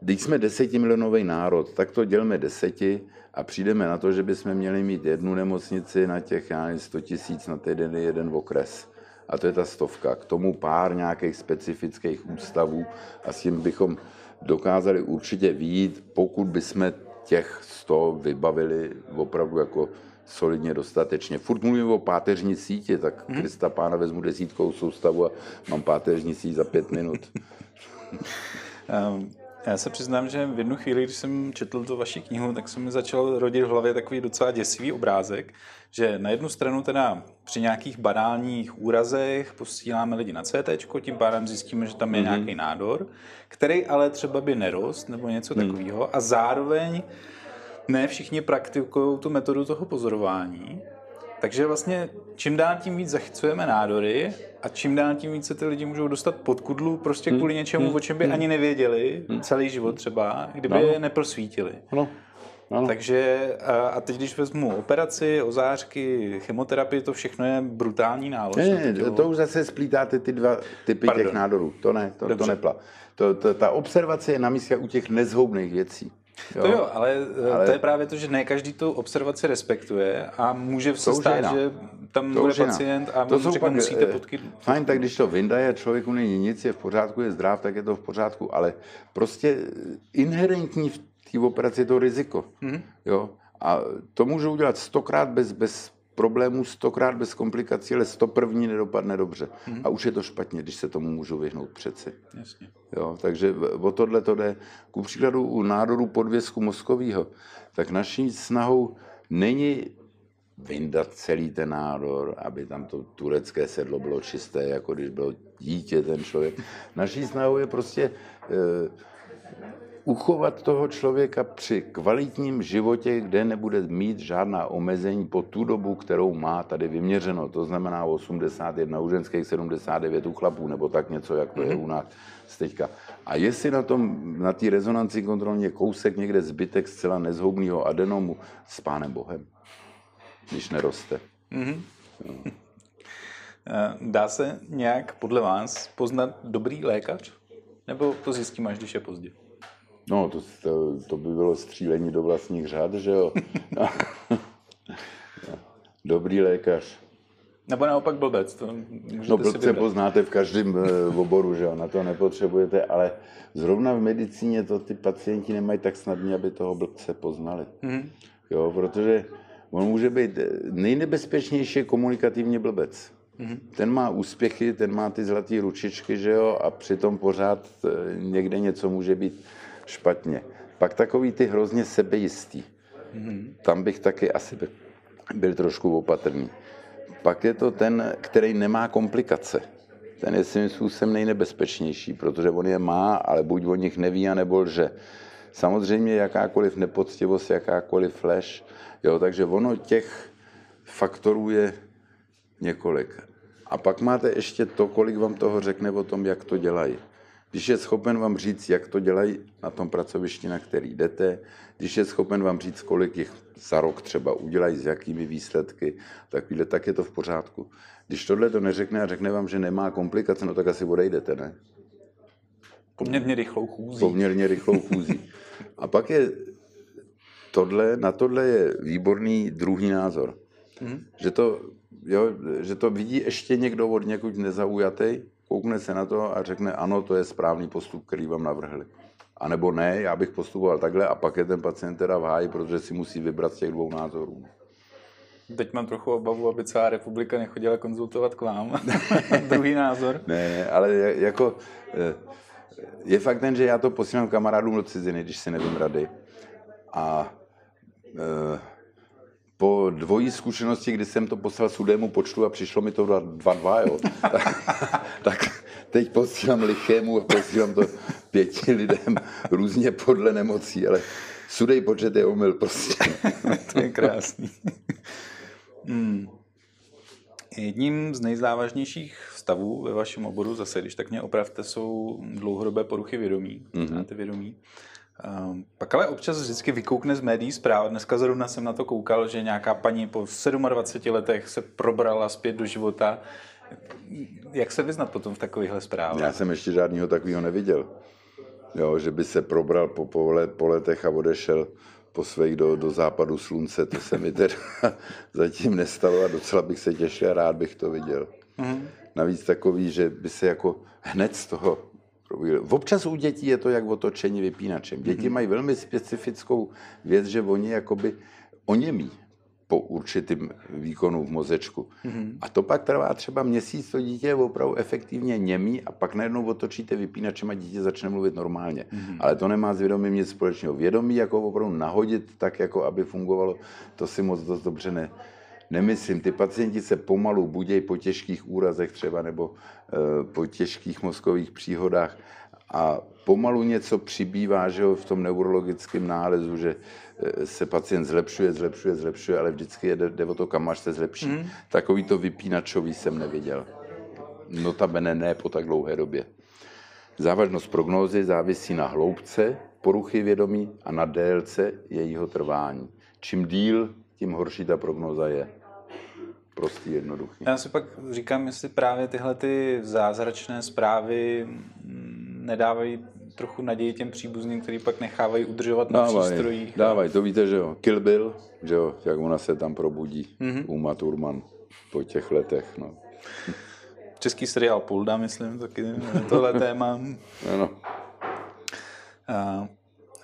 když jsme desetimilionový národ, tak to dělme deseti a přijdeme na to, že bychom měli mít jednu nemocnici na těch, já nevím, 100 tisíc na týden jeden okres. A to je ta stovka. K tomu pár nějakých specifických ústavů a s tím bychom dokázali určitě výjít, pokud bychom těch 100 vybavili opravdu jako solidně dostatečně. Furt mluvím o páteřní síti, tak hmm. Krista pána vezmu desítkou soustavu a mám páteřní síť za pět minut. um, já se přiznám, že v jednu chvíli, když jsem četl tu vaši knihu, tak jsem mi začal rodit v hlavě takový docela děsivý obrázek, že na jednu stranu teda při nějakých banálních úrazech posíláme lidi na CT, tím pádem zjistíme, že tam je mm-hmm. nějaký nádor, který ale třeba by nerost nebo něco mm. takového a zároveň ne všichni praktikují tu metodu toho pozorování Takže vlastně čím dál tím víc zachycujeme nádory a čím dál tím víc se ty lidi můžou dostat pod kudlu prostě kvůli něčemu, o čem by ani nevěděli celý život třeba, kdyby No. je neprosvítili. Ano. Ano. Takže a teď, když vezmu operaci, ozářky, chemoterapii, to všechno je brutální nálož. na Ne, tělo. to už zase splítáte ty dva typy Pardon. těch nádorů. To ne, to, to nepla. To, to, ta observace je na místě u těch nezhoubných věcí. To jo, ale, Ale- ale to je právě to, že ne každý tu observaci respektuje a může se stát, jiná. že tam To bude pacient a to jsou řekne, pak, musíte eh, pod kydlu. Fajn, tak když to vyndaje, člověku není nic, je v pořádku, je zdrav, tak je to v pořádku, ale prostě inherentní v té operaci je to riziko. Mhm. Jo? A to můžu udělat stokrát bez, bez problémů, stokrát bez komplikací, ale sto první nedopadne dobře. Mhm. A už je to špatně, když se tomu můžu vyhnout přeci. Jasně. Jo, takže o tohle to jde. Ku příkladu u nádoru podvězku mozkového, tak naší snahou není vyndat celý ten nádor, aby tam to turecké sedlo bylo čisté, jako když bylo dítě ten člověk. Naší snahou je prostě eh, uchovat toho člověka při kvalitním životě, kde nebude mít žádná omezení po tu dobu, kterou má tady vyměřeno. To znamená 81 u ženských, 79 u chlapů, nebo tak něco, jak to je u nás teďka. A jestli na tom, na té rezonanci kontrolní je kousek někde zbytek zcela nezhoubného adenomu, s pánem Bohem, když neroste. Eh, Dá se nějak podle vás poznat dobrý lékař? Nebo to zjistím až, když je pozdě? No, to, to, to by bylo střílení do vlastních řad, že jo? Dobrý lékař. Nebo naopak blbec? To No, blbce poznáte v každém eh, oboru, že jo? Na to nepotřebujete, ale zrovna v medicíně to ty pacienti nemají tak snadně, aby toho blbce poznali. Mhm. Jo, protože on může být eh, nejnebezpečnější komunikativně blbec. Ten má úspěchy, ten má ty zlaté ručičky, že jo, a přitom pořád eh, někde něco může být špatně. Pak takový ty hrozně sebejistý. Tam bych taky asi by- byl trošku opatrný. Pak je to ten, který nemá komplikace. Ten je svým způsobem nejnebezpečnější, protože on je má, ale buď o nich neví, anebo lže. Samozřejmě jakákoliv nepoctivost, jakákoliv flash, jo, takže ono těch faktorů je několik. A pak máte ještě to, kolik vám toho řekne o tom, jak to dělají. Když je schopen vám říct, jak to dělají na tom pracovišti, na který jdete, když je schopen vám říct, kolik jich za rok třeba udělají, s jakými výsledky, takovýhle, tak je to v pořádku. Když tohle to neřekne a řekne vám, že nemá komplikace, no tak asi odejdete, ne? Poměrně rychlou chůzí. poměrně rychlou fúzí. A pak je tohle, na tohle je výborný druhý názor. Mhm. Že, to, jo, že to vidí ještě někdo od někud nezaujatý, koukne se na to a řekne, ano, to je správný postup, který vám navrhli. A nebo ne, já bych postupoval takhle a pak je ten pacient teda v háji, protože si musí vybrat z těch dvou názorů. Teď mám trochu obavu, aby celá republika nechodila konzultovat k vám. Druhý názor. Ne, ale ja- jako eh, je fakt ten, že já to posílám kamarádům do ciziny, když si nevím rady. A eh, po dvojí zkušenosti, kdy jsem to poslal sudému počtu a přišlo mi to 2-2, jo, tak, tak teď posílám lichému a posílám to pěti lidem různě podle nemocí, ale sudej počet je omyl prostě. To je krásný. Hmm. Jedním z nejzávažnějších stavů ve vašem oboru, zase když tak mě opravte, jsou dlouhodobé poruchy vědomí. Mm-hmm. vědomí. Um, pak ale občas vždycky vykoukne z médií zpráv. Dneska zrovna jsem na to koukal, že nějaká paní po 27 letech se probrala zpět do života. Jak se vyznat potom v takovýchhle zprávách? Já jsem ještě žádného takového neviděl. Jo, že by se probral po, po, let, po letech a odešel po svých do, do západu slunce. To se mi teda zatím nestalo a docela bych se těšil a rád bych to viděl. Mm-hmm. Navíc takový, že by se jako hned z toho probudil. Občas u dětí je to jak otočení vypínačem. Děti mm-hmm. mají velmi specifickou věc, že oni jakoby oněmí po určitým výkonu v mozečku. Mm-hmm. A to pak trvá třeba měsíc, to dítě je opravdu efektivně němý a pak najednou otočíte vypínačem a dítě začne mluvit normálně. Mm-hmm. Ale to nemá s vědomím nic společného. Vědomí jako opravdu nahodit tak, jako aby fungovalo, to si moc dost dobře ne, nemyslím. Ty pacienti se pomalu budějí po těžkých úrazech třeba nebo e, po těžkých mozkových příhodách a pomalu něco přibývá že jo, v tom neurologickém nálezu, že eh, se pacient zlepšuje, zlepšuje, zlepšuje, ale vždycky je, jde o to, kam až se zlepší. Mm. Takový to vypínačový jsem neviděl. Notabene ne po tak dlouhé době. Závažnost prognózy závisí na hloubce poruchy vědomí a na délce jejího trvání. Čím díl, tím horší ta prognóza je. Prostý, jednoduchý. Já si pak říkám, jestli právě tyhle ty zázračné zprávy nedávají trochu naději těm příbuzným, který pak nechávají udržovat na dávaj, přístrojích. Dávaj, to víte, že jo. Kill Bill, že jo, jak ona se tam probudí. Mm-hmm. Uma Thurman po těch letech, no. Český seriál Pulda, myslím, taky tohle téma. Ano. A,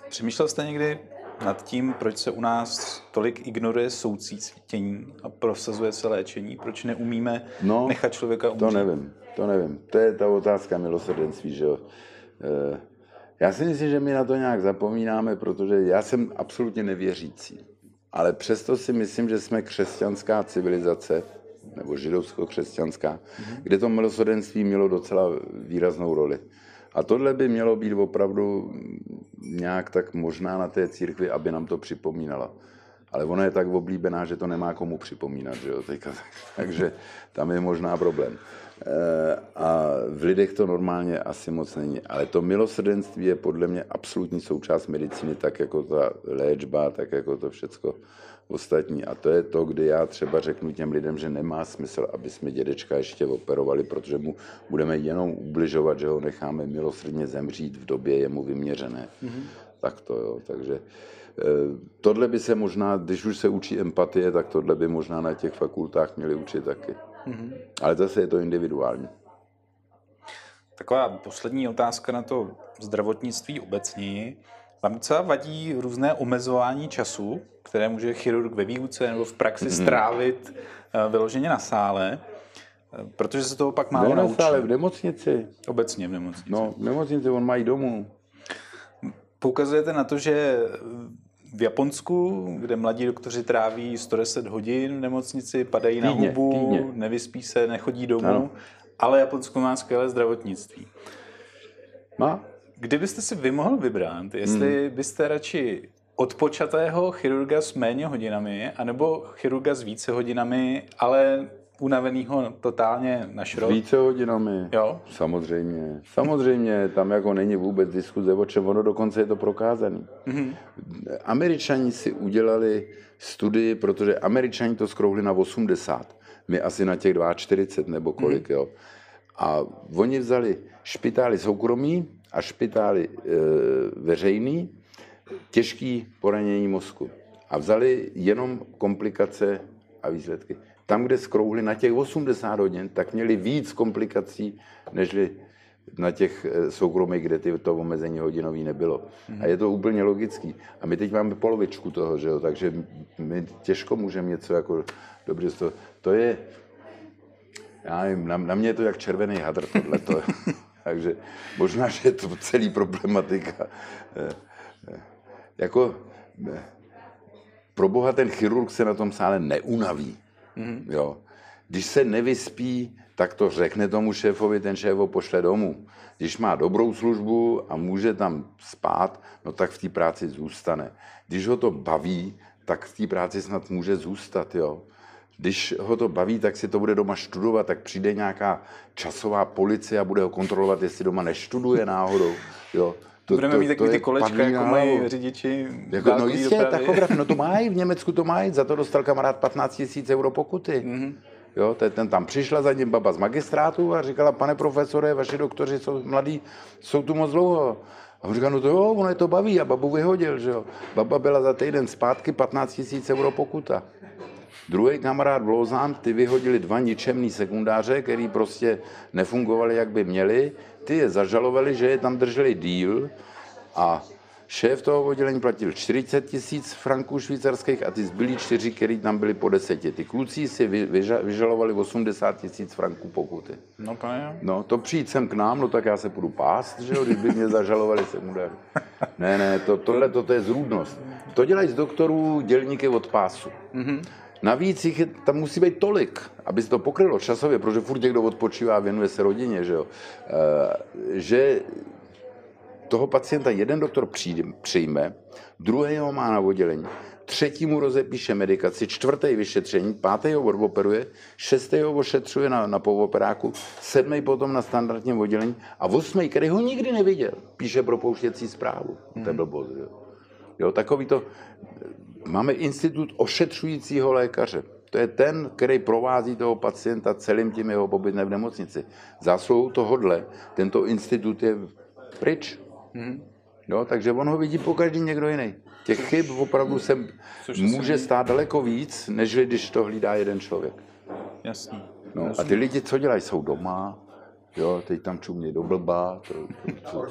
přemýšlel jste někdy nad tím, proč se u nás tolik ignoruje soucí cítění a prosazuje se léčení? Proč neumíme no, nechat člověka umřít? To nevím, to nevím. To je ta otázka milosrdenství, že jo. Eh, já si myslím, že my na to nějak zapomínáme, protože já jsem absolutně nevěřící. Ale přesto si myslím, že jsme křesťanská civilizace, nebo židovsko-křesťanská, mm-hmm. kde to milosrdenství mělo docela výraznou roli. A tohle by mělo být opravdu nějak tak možná na té církvi, aby nám to připomínala. Ale ona je tak oblíbená, že to nemá komu připomínat, že jo? Teďka, takže tam je možná problém. Eh, a v lidech to normálně asi moc není. Ale to milosrdenství je podle mě absolutní součást medicíny, tak jako ta léčba, tak jako to všecko ostatní. A to je to, kdy já třeba řeknu těm lidem, že nemá smysl, aby jsme dědečka ještě operovali, protože mu budeme jenom ubližovat, že ho necháme milosrdně zemřít v době jemu vyměřené. Mm-hmm. Tak to jo, takže eh, tohle by se možná, když už se učí empatie, tak tohle by možná na těch fakultách měli učit taky. Mm-hmm. Ale zase je to individuální. Taková poslední otázka na to zdravotnictví obecně. Vám docela vadí různé omezování času, které může chirurg ve výuce nebo v praxi mm-hmm. strávit uh, vyloženě na sále, uh, protože se toho pak málo ne naučí. na sále, v nemocnici. Obecně v nemocnici. No, v nemocnici, on mají domů. Poukazujete na to, že v Japonsku, kde mladí doktoři tráví 110 hodin v nemocnici, padají týdně, na hubu, týdně. nevyspí se, nechodí domů, ano. ale Japonsko má skvělé zdravotnictví. Má. Kdybyste si vy mohl vybrat, jestli hmm. byste radši odpočatého chirurga s méně hodinami, anebo chirurga s více hodinami, ale unavenýho totálně na šrot. Více hodinami. Jo? Samozřejmě. Samozřejmě, tam jako není vůbec diskuze o čem, ono dokonce je to prokázaný. Mm-hmm. Američani si udělali studii, protože američani to skrouhli na 80, my asi na těch 42 nebo kolik, mm-hmm. jo. A oni vzali špitály soukromí a špitály e, veřejný, těžký poranění mozku. A vzali jenom komplikace a výsledky tam, kde skrouhli na těch 80 hodin, tak měli víc komplikací, nežli na těch eh, soukromých, kde ty, to omezení hodinový nebylo. Mm-hmm. A je to úplně logický. A my teď máme polovičku toho, že jo? takže my těžko můžeme něco jako dobře, to, to je, já nevím, na, na mě je to jak červený hadr tohleto. takže možná, že je to celý problematika. Eh, eh, jako, pro boha ten chirurg se na tom sále neunaví. Mm-hmm. Jo. Když se nevyspí, tak to řekne tomu šéfovi, ten šéf ho pošle domů. Když má dobrou službu a může tam spát, no tak v té práci zůstane. Když ho to baví, tak v té práci snad může zůstat, jo. Když ho to baví, tak si to bude doma studovat, tak přijde nějaká časová policie a bude ho kontrolovat, jestli doma neštuduje náhodou, jo. To, Budeme to, mít takový ty kolečka, jako mají řidiči. Jako, no jistě, dopravy. tachograf, no to mají, v Německu to mají, za to dostal kamarád 15 000 euro pokuty. Mm-hmm. Jo, ten, ten tam přišla za ním baba z magistrátu a říkala, pane profesore, vaši doktoři jsou mladí, jsou tu moc dlouho. A on říkal, no to jo, ono je to baví a babu vyhodil, že jo. Baba byla za týden zpátky 15 000 euro pokuta. Druhý kamarád v Lozán, ty vyhodili dva ničemný sekundáře, který prostě nefungovali, jak by měli. Ty je zažalovali, že je tam drželi díl a šéf toho oddělení platil 40 tisíc franků švýcarských a ty zbylí čtyři, který tam byli po deseti. Ty kluci si vyžalovali 80 tisíc franků pokuty. No to je. No to přijít sem k nám, no tak já se půjdu pást, že jo, když by mě zažalovali sekundáři. Ne, ne, to, tohle to, to je zrůdnost. To dělají z doktorů dělníky od pásu. Mm-hmm. Navíc jich je, tam musí být tolik, aby se to pokrylo časově, protože furt někdo odpočívá a věnuje se rodině, že jo. E, že toho pacienta jeden doktor přijde, přijme, druhý ho má na oddělení, třetí mu rozepíše medikaci, čtvrtý vyšetření, pátý ho odoperuje, šestý ho ošetřuje na, na povoperáku, sedmý potom na standardním oddělení a osmý, který ho nikdy neviděl, píše propouštěcí zprávu. Mm. To je blbost, jo. jo. takový to, máme institut ošetřujícího lékaře. To je ten, který provází toho pacienta celým tím jeho pobytem v nemocnici. Zásluhou tohodle tento institut je pryč. Mm. Jo, takže on ho vidí po každý někdo jiný. Těch chyb opravdu se může stát daleko víc, než když to hlídá jeden člověk. Jasně. No, a ty lidi, co dělají, jsou doma, jo, teď tam čumějí do blba. To, to, to,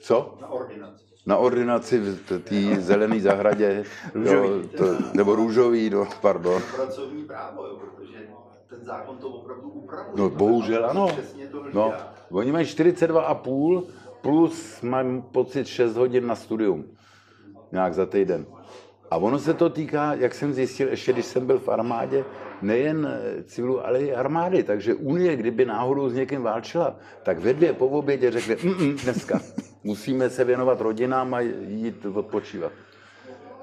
co? Na ordinaci. Na ordinaci v té zelené zahradě, jo, to, nebo růžový, no, pardon. Pracovní právo, jo, protože ten zákon to opravdu upravuje. No bohužel ano. No, oni mají 42,5 plus mám pocit 6 hodin na studium. Nějak za týden. A ono se to týká, jak jsem zjistil, ještě když jsem byl v armádě, nejen civilu, ale i armády. Takže Unie, kdyby náhodou s někým válčila, tak ve dvě po obědě řekne, mm, dneska musíme se věnovat rodinám a jít odpočívat.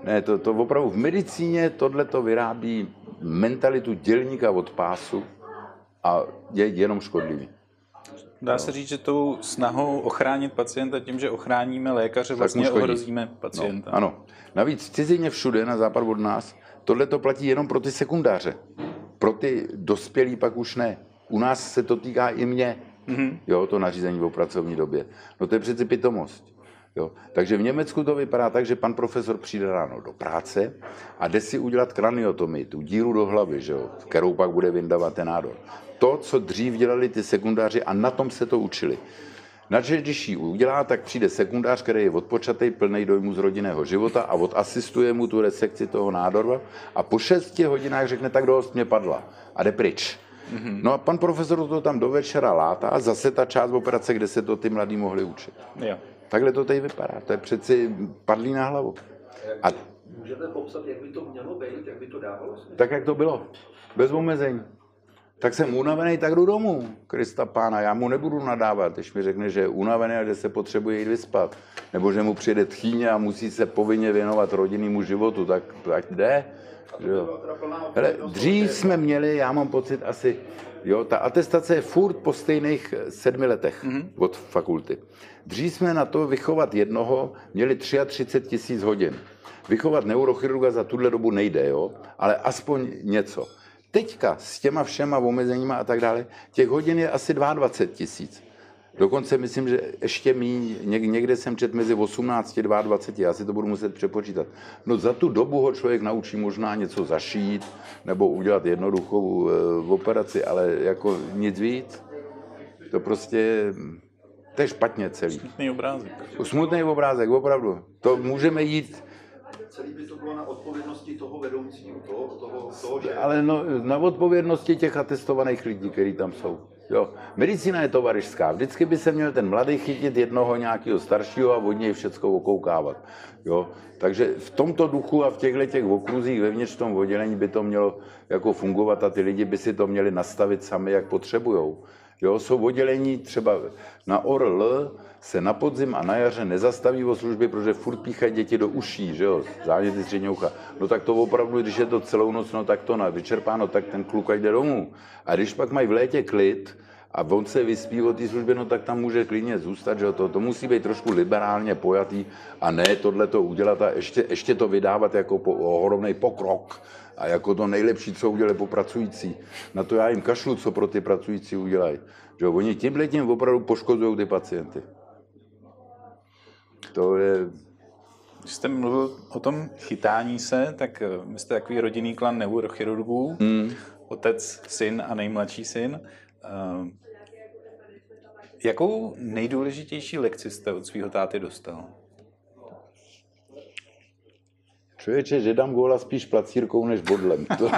Ne, to, to opravdu v medicíně tohle to vyrábí mentalitu dělníka od pásu a je jenom škodlivý. Dá se říct, že tou snahou ochránit pacienta tím, že ochráníme lékaře, vlastně ohrozíme pacienta. No, ano. Navíc cizině všude na západ od nás tohle to platí jenom pro ty sekundáře. Pro ty dospělí pak už ne. U nás se to týká i mě. Mm-hmm. Jo, to nařízení o pracovní době. No to je přeci pitomost. Jo. Takže v Německu to vypadá tak, že pan profesor přijde ráno do práce a jde si udělat kraniotomii, tu díru do hlavy, že jo, kterou pak bude vyndávat ten nádor to, co dřív dělali ty sekundáři a na tom se to učili. Na když ji udělá, tak přijde sekundář, který je odpočatý, plný dojmu z rodinného života a odasistuje mu tu resekci toho nádoru a po šesti hodinách řekne, tak dost mě padla a jde pryč. Mm-hmm. No a pan profesor to tam do večera látá a zase ta část operace, kde se to ty mladí mohli učit. Jo. Takhle to tady vypadá. To je přeci padlý na hlavu. A Můžete popsat, jak by to mělo být, jak by to dávalo smysl? Tak, jak to bylo. Bez omezení tak jsem unavený, tak jdu domů, Krista pána. Já mu nebudu nadávat, když mi řekne, že je unavený a že se potřebuje jít vyspat. Nebo že mu přijde tchýně a musí se povinně věnovat rodinnému životu, tak ať jde. Jo. Hele, dřív jsme měli, já mám pocit asi, jo, ta atestace je furt po stejných sedmi letech mm-hmm. od fakulty. Dřív jsme na to vychovat jednoho měli 33 tisíc hodin. Vychovat neurochirurga za tuhle dobu nejde, jo, ale aspoň něco. Teďka s těma všema omezeníma a tak dále, těch hodin je asi 22 tisíc. Dokonce myslím, že ještě míň, někde jsem čet mezi 18 a 22, já si to budu muset přepočítat. No za tu dobu ho člověk naučí možná něco zašít nebo udělat jednoduchou e, operaci, ale jako nic víc. To prostě, to je špatně celý. Smutný obrázek. Smutný obrázek, opravdu. To můžeme jít celý by to bylo na odpovědnosti toho vedoucího, toho, toho, toho že... Ale no, na odpovědnosti těch atestovaných lidí, kteří tam jsou. Jo. Medicína je tovarišská. Vždycky by se měl ten mladý chytit jednoho nějakého staršího a od něj všechno okoukávat. Jo. Takže v tomto duchu a v těchto těch okruzích vevnitř v oddělení by to mělo jako fungovat a ty lidi by si to měli nastavit sami, jak potřebují. Jo, jsou oddělení třeba na ORL, se na podzim a na jaře nezastaví o služby, protože furt píchají děti do uší, že jo, záněty středního ucha. No tak to opravdu, když je to celou noc, no tak to na vyčerpáno, tak ten kluk jde domů. A když pak mají v létě klid, a on se vyspí o té službě, no tak tam může klidně zůstat, že to, to musí být trošku liberálně pojatý a ne tohle to udělat a ještě, ještě to vydávat jako po, ohromný pokrok a jako to nejlepší, co udělali po pracující. Na to já jim kašlu, co pro ty pracující udělají. Že oni tímhle tím opravdu poškozují ty pacienty. To je... Když jste mluvil o tom chytání se, tak eh, vy jste takový rodinný klan neurochirurgů, hmm. otec, syn a nejmladší syn. Uh, jakou nejdůležitější lekci jste od svého táty dostal? Člověče, že dám góla spíš placírkou než bodlem. To...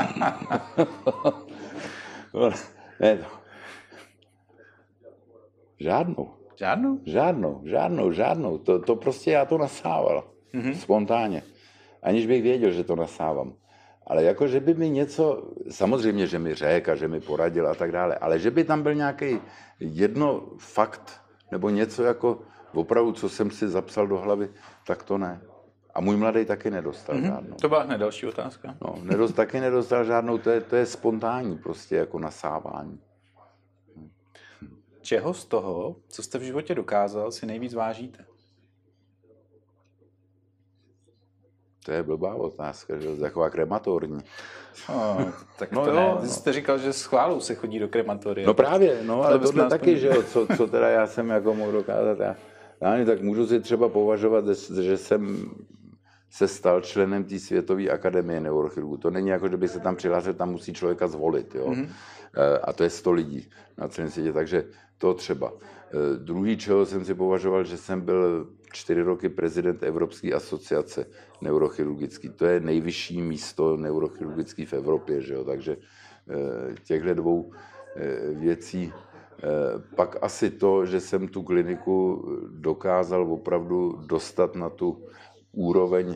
ne, to... Žádnou. Žádnou? Žádnou, žádnou, žádnou. To, to prostě já to nasával. Mm-hmm. Spontánně. Aniž bych věděl, že to nasávám. Ale jako, že by mi něco, samozřejmě, že mi řekl a že mi poradil a tak dále, ale že by tam byl nějaký jedno fakt, nebo něco jako, Opravdu, co jsem si zapsal do hlavy, tak to ne. A můj mladý taky nedostal mm-hmm. žádnou. To byla hned další otázka. No, nedost, taky nedostal žádnou, to je, to je spontánní prostě jako nasávání. Čeho z toho, co jste v životě dokázal, si nejvíc vážíte? To je blbá otázka, že taková krematorní. No, tak no, to, no, no. jste říkal, že s chválou se chodí do krematoria. No právě, no, ale, ale tohle taky, že jo, co, co teda já jsem jako mohl dokázat. Já, já tak můžu si třeba považovat, že jsem se stal členem té Světové akademie neurochirurgů. To není jako, že by se tam přihlásil, tam musí člověka zvolit. Jo? Mm-hmm. A to je 100 lidí na celém světě, takže to třeba. E, druhý, čeho jsem si považoval, že jsem byl čtyři roky prezident Evropské asociace neurochirurgický. To je nejvyšší místo neurochirurgický v Evropě, že jo? takže e, těchto dvou věcí pak asi to, že jsem tu kliniku dokázal opravdu dostat na tu úroveň,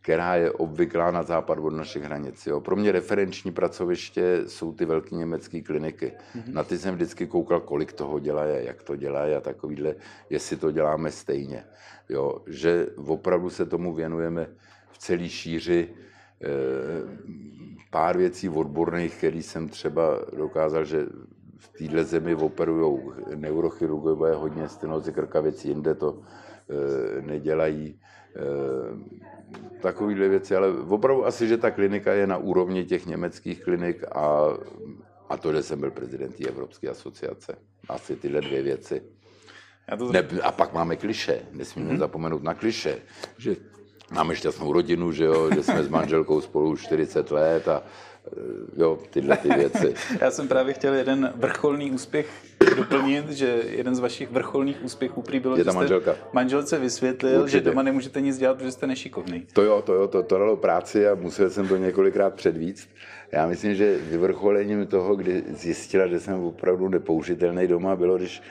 která je obvyklá na západ od našich hranic. Jo. Pro mě referenční pracoviště jsou ty velké německé kliniky. Mm-hmm. Na ty jsem vždycky koukal, kolik toho dělají, jak to dělají a takovýhle, jestli to děláme stejně. Jo. Že opravdu se tomu věnujeme v celé šíři. E, pár věcí odborných, který jsem třeba dokázal, že v téhle zemi operují neurochirurgové hodně stenozy krkavic, jinde to e, nedělají. Eh, takovýhle věci, ale opravdu asi, že ta klinika je na úrovni těch německých klinik a, a to, že jsem byl prezident Evropské asociace. Asi tyhle dvě věci. to... ne, a pak máme kliše, nesmíme mm-hmm. zapomenout na kliše, že máme šťastnou rodinu, že, jo, že jsme s manželkou spolu už 40 let a jo, tyhle ty věci. Já jsem právě chtěl jeden vrcholný úspěch doplnit, že jeden z vašich vrcholných úspěchů prý bylo, je ta manželka. manželce vysvětlil, Určitě. že doma nemůžete nic dělat, protože jste nešikovný. To jo, to jo, to, to dalo práci a musel jsem to několikrát předvíct. Já myslím, že vyvrcholením toho, kdy zjistila, že jsem opravdu nepoužitelný doma, bylo, když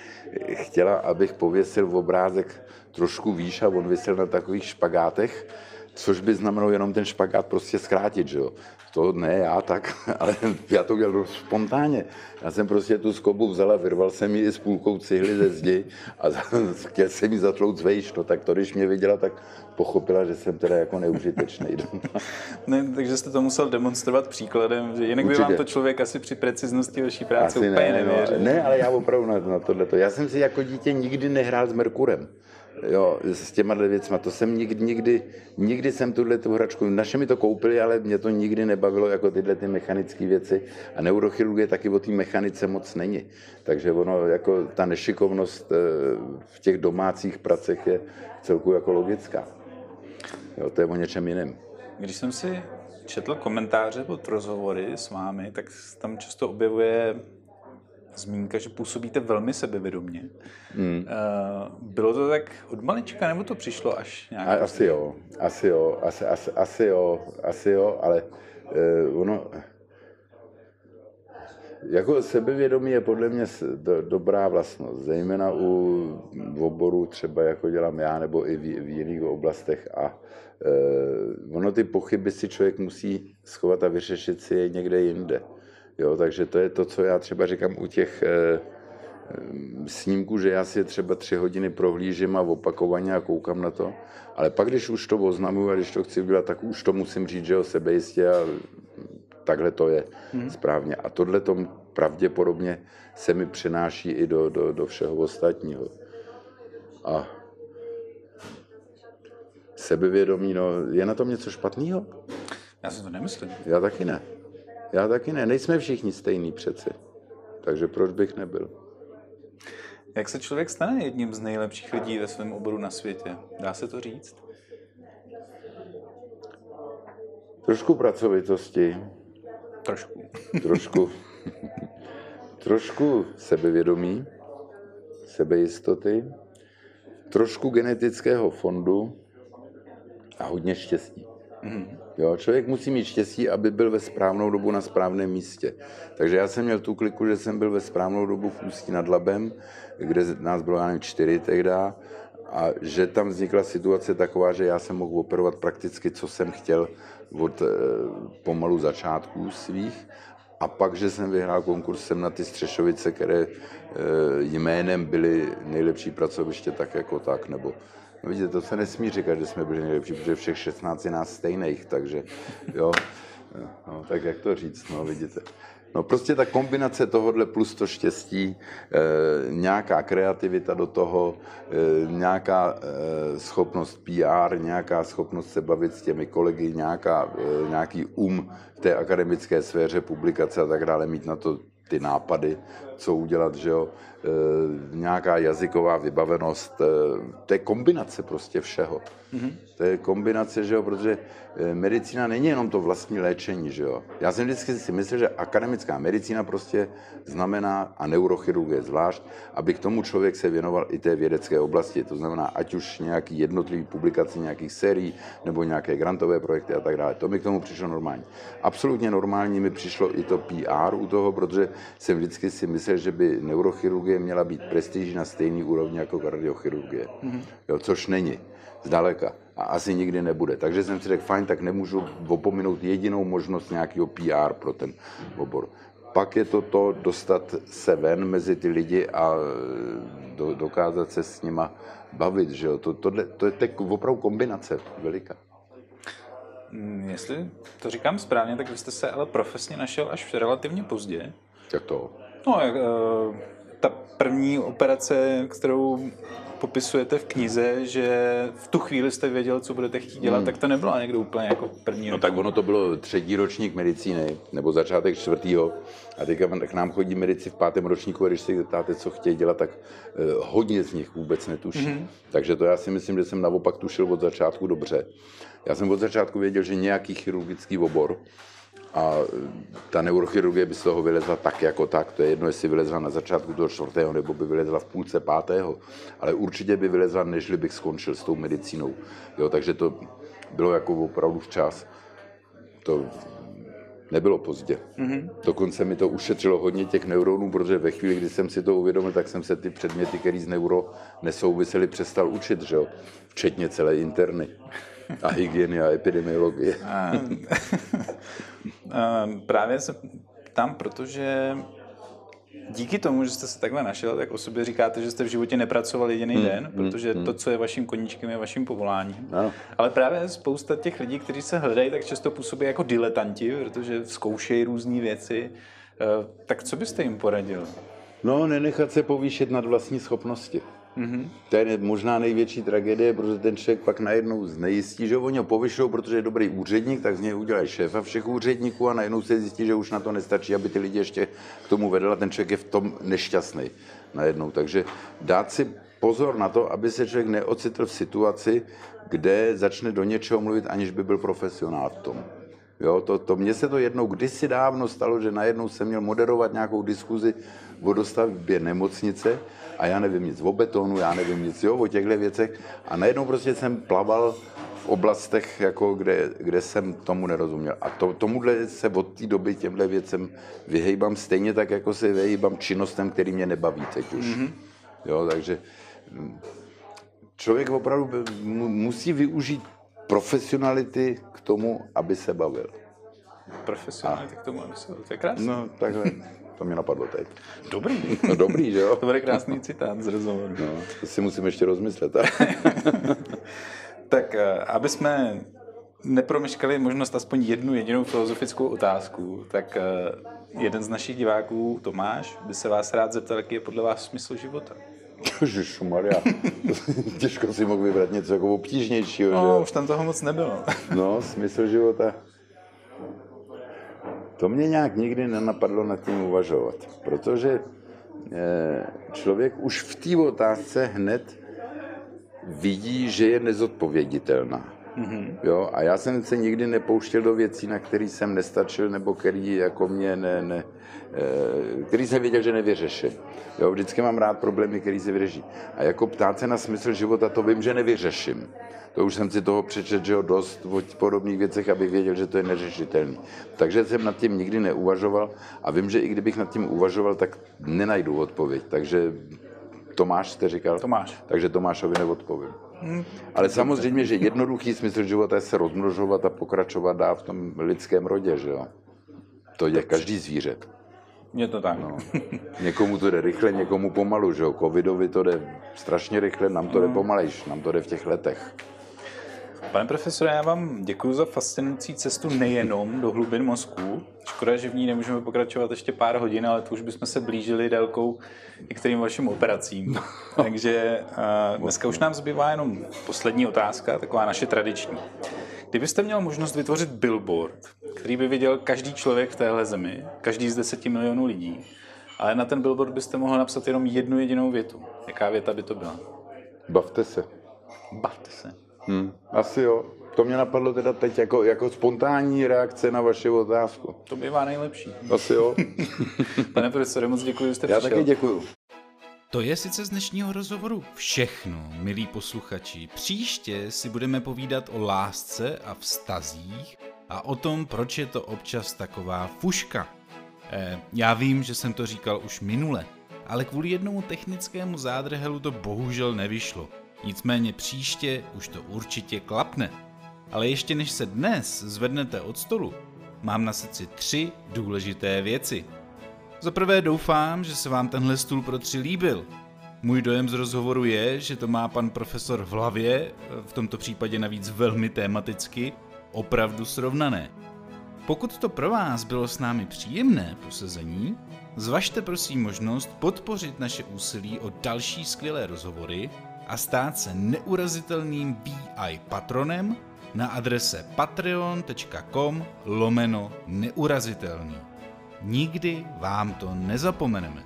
chtěla, abych pověsil v obrázek trošku výš a on vysel na takových špagátech, což by znamenalo jenom ten špagát prostě zkrátit, že jo to ne já tak, ale já to dělal spontánně. Já jsem prostě tu skobu vzal a vyrval jsem ji s půlkou cihly ze zdi a chtěl jsem ji zatlout zvejš, no tak to, když mě viděla, tak pochopila, že jsem teda jako neužitečný. ne, takže jste to musel demonstrovat příkladem, že jinak Určitě. by vám to člověk asi při preciznosti vaší práce asi úplně ne, nevěřil. No, ne, ale já opravdu na, na tohleto. Já jsem si jako dítě nikdy nehrál s Merkurem jo, s těma věcma. To jsem nikdy, nikdy, nikdy jsem tuhle tu hračku, naše mi to koupili, ale mě to nikdy nebavilo jako tyhle ty mechanické věci. A neurochirurgie taky o té mechanice moc není. Takže ono, jako ta nešikovnost eh, v těch domácích pracech je celku jako logická. Jo, to je o něčem jiném. Když jsem si četl komentáře pod rozhovory s vámi, tak tam často objevuje zmínka, že působíte velmi sebevědomně. Hmm. Bylo to tak od malička, nebo to přišlo až nějak? A, asi jo, asi jo, asi, asi, asi jo, asi jo, ale uh, ono, jako sebevědomí je podle mě do, dobrá vlastnost, zejména u oboru třeba jako dělám já, nebo i v, v jiných oblastech a uh, ono ty pochyby si člověk musí schovat a vyřešit si je někde jinde. Jo, takže to je to, co já třeba říkám u těch e, snímků, že já si je třeba tři hodiny prohlížím a opakovaně a koukám na to. Ale pak, když už to oznamuju a když to chci udělat, tak už to musím říct, že jo, sebejistě a takhle to je hmm. správně. A tohle to pravděpodobně se mi přenáší i do, do, do všeho ostatního. A sebevědomí, no, je na tom něco špatného? Já si to nemyslím. Já taky ne. Já taky ne, nejsme všichni stejní přeci. Takže proč bych nebyl? Jak se člověk stane jedním z nejlepších lidí ve svém oboru na světě? Dá se to říct? Trošku pracovitosti. Trošku. Trošku. trošku sebevědomí, sebejistoty, trošku genetického fondu a hodně štěstí. Mm-hmm. Jo, člověk musí mít štěstí, aby byl ve správnou dobu na správném místě. Takže já jsem měl tu kliku, že jsem byl ve správnou dobu v Ústí nad Labem, kde nás bylo, já nevím, čtyři tehda, a že tam vznikla situace taková, že já jsem mohl operovat prakticky, co jsem chtěl od e, pomalu začátků svých A pak, že jsem vyhrál konkurs sem na ty Střešovice, které e, jménem byly nejlepší pracoviště tak jako tak, nebo no vidíte, to se nesmí říkat, že jsme byli nejlepší, protože všech 16 je nás stejných, takže jo, no, tak jak to říct, no vidíte. No prostě ta kombinace tohohle plus to štěstí, e, nějaká kreativita do toho, e, nějaká e, schopnost PR, nějaká schopnost se bavit s těmi kolegy, nějaká, e, nějaký um v té akademické sféře, publikace a tak dále, mít na to ty nápady, co udělat, že jo, e, nějaká jazyková vybavenost, e, to je kombinace prostě všeho. Mm-hmm. To je kombinace, že jo, protože e, medicína není jenom to vlastní léčení, že jo. Já jsem vždycky si myslel, že akademická medicína prostě znamená, a neurochirurgie zvlášť, aby k tomu člověk se věnoval i té vědecké oblasti. To znamená, ať už nějaký jednotlivý publikaci nějakých sérií, nebo nějaké grantové projekty a tak dále. To mi k tomu přišlo normální. Absolutně normální mi přišlo i to PR u toho, protože jsem vždycky si myslel, že by neurochirurgie měla být prestiží na stejný úrovni jako kardiochirurgie. Mm-hmm. Jo, což není. Zdaleka. A asi nikdy nebude. Takže jsem si řekl, fajn, tak nemůžu opominout jedinou možnost nějakého PR pro ten obor. Pak je to to dostat se ven mezi ty lidi a do, dokázat se s nima bavit. Že jo? To, tohle, to je tak opravdu kombinace veliká. Jestli to říkám správně, tak vy jste se ale profesně našel až relativně pozdě. Jak to? No, uh, ta první operace, kterou popisujete v knize, že v tu chvíli jste věděl, co budete chtít dělat, hmm. tak to nebylo někdo úplně jako první No tak ono to bylo třetí ročník medicíny, nebo začátek čtvrtýho. A teďka k nám chodí medici v pátém ročníku a když se zeptáte, co chtějí dělat, tak eh, hodně z nich vůbec netuší. Hmm. Takže to já si myslím, že jsem naopak tušil od začátku dobře. Já jsem od začátku věděl, že nějaký chirurgický obor, a ta neurochirurgie by z toho vylezla tak jako tak. To je jedno, jestli vylezla na začátku toho čtvrtého, nebo by vylezla v půlce pátého. Ale určitě by vylezla, než bych skončil s tou medicínou. Jo, takže to bylo jako opravdu včas. To nebylo pozdě. Mm-hmm. Dokonce mi to ušetřilo hodně těch neuronů, protože ve chvíli, kdy jsem si to uvědomil, tak jsem se ty předměty, které z neuro nesouvisely, přestal učit, že jo? včetně celé interny a hygieny a epidemiologie. Právě se tam, protože díky tomu, že jste se takhle našel, tak o sobě říkáte, že jste v životě nepracoval jediný hmm, den, hmm, protože hmm, to, co je vaším koníčkem, je vaším povoláním. No. Ale právě spousta těch lidí, kteří se hledají, tak často působí jako diletanti, protože zkoušejí různé věci. Eh, tak co byste jim poradil? No, nenechat se povýšit nad vlastní schopnosti. Mm-hmm. To je možná největší tragédie, protože ten člověk pak najednou znejistí, že oni ho povyšou, protože je dobrý úředník, tak z něj udělají šéfa všech úředníků a najednou se zjistí, že už na to nestačí, aby ty lidi ještě k tomu vedl a ten člověk je v tom nešťastný najednou. Takže dát si pozor na to, aby se člověk neocitl v situaci, kde začne do něčeho mluvit, aniž by byl profesionál v tom. Jo, to, to mně se to jednou kdysi dávno stalo, že najednou jsem měl moderovat nějakou diskuzi o dostavbě nemocnice a já nevím nic o betonu, já nevím nic jo, o těchto věcech a najednou prostě jsem plaval v oblastech, jako kde, kde jsem tomu nerozuměl. A to, tomuhle se od té doby těmhle věcem vyhejbám stejně tak, jako se vyhejbám činnostem, který mě nebaví teď už. Mm-hmm. Jo, takže hm, člověk opravdu musí využít profesionality k tomu, aby se bavil. Profesionality k tomu, aby se bavil. To je krásné. No, takhle. To mě napadlo teď. Dobrý. No dobrý, že jo? To bude krásný citát z rozhovoru. No, to si musím ještě rozmyslet. tak, eh, aby jsme nepromeškali možnost aspoň jednu jedinou filozofickou otázku, tak eh, jeden z našich diváků, Tomáš, by se vás rád zeptal, jaký je podle vás smysl života. Maria, těžko si mohl vybrat něco jako obtížnějšího. No, že? už tam toho moc nebylo. no, smysl života. To mě nějak nikdy nenapadlo nad tím uvažovat, protože eh, člověk už v té otázce hned vidí, že je nezodpověditelná. Mm-hmm. Jo, a já jsem se nikdy nepouštěl do věcí, na které jsem nestačil, nebo který jako mě ne, ne, eh, který jsem věděl, že nevyřeším. Jo, vždycky mám rád problémy, které se vyřeší. A jako ptát se na smysl života, to vím, že nevyřeším. To už jsem si toho přečet, že jo, dost o podobných věcech, abych věděl, že to je neřešitelný. Takže jsem nad tím nikdy neuvažoval a vím, že i kdybych nad tím uvažoval, tak nenajdu odpověď. Takže Tomáš jste říkal? Tomáš. Takže Tomášovi neodpovím. Ale samozřejmě, že jednoduchý smysl života je se rozmnožovat a pokračovat dál v tom lidském rodě, že jo? To je každý zvíře. Je to tak. No. Někomu to jde rychle, někomu pomalu, že jo. Covidovi to jde strašně rychle, nám to jde pomalejš, nám to jde v těch letech. Pane profesore, já vám děkuji za fascinující cestu nejenom do hlubin mozku. Škoda, že v ní nemůžeme pokračovat ještě pár hodin, ale to už bychom se blížili délkou některým vašim operacím. Takže uh, dneska už nám zbývá jenom poslední otázka, taková naše tradiční. Kdybyste měl možnost vytvořit billboard, který by viděl každý člověk v téhle zemi, každý z deseti milionů lidí, ale na ten billboard byste mohl napsat jenom jednu jedinou větu. Jaká věta by to byla? Bavte se. Bavte se. Hmm, asi jo. To mě napadlo teda teď jako, jako spontánní reakce na vaši otázku. To bývá nejlepší. Asi jo. Pane profesore, moc děkuji, že jste Já přišel. taky děkuju. To je sice z dnešního rozhovoru všechno, milí posluchači. Příště si budeme povídat o lásce a vztazích a o tom, proč je to občas taková fuška. Eh, já vím, že jsem to říkal už minule, ale kvůli jednomu technickému zádrhelu to bohužel nevyšlo. Nicméně příště už to určitě klapne. Ale ještě než se dnes zvednete od stolu, mám na srdci tři důležité věci. Za prvé doufám, že se vám tenhle stůl pro tři líbil. Můj dojem z rozhovoru je, že to má pan profesor v hlavě, v tomto případě navíc velmi tematicky, opravdu srovnané. Pokud to pro vás bylo s námi příjemné posezení, zvažte prosím možnost podpořit naše úsilí o další skvělé rozhovory a stát se neurazitelným VI patronem na adrese patreon.com lomeno neurazitelný. Nikdy vám to nezapomeneme.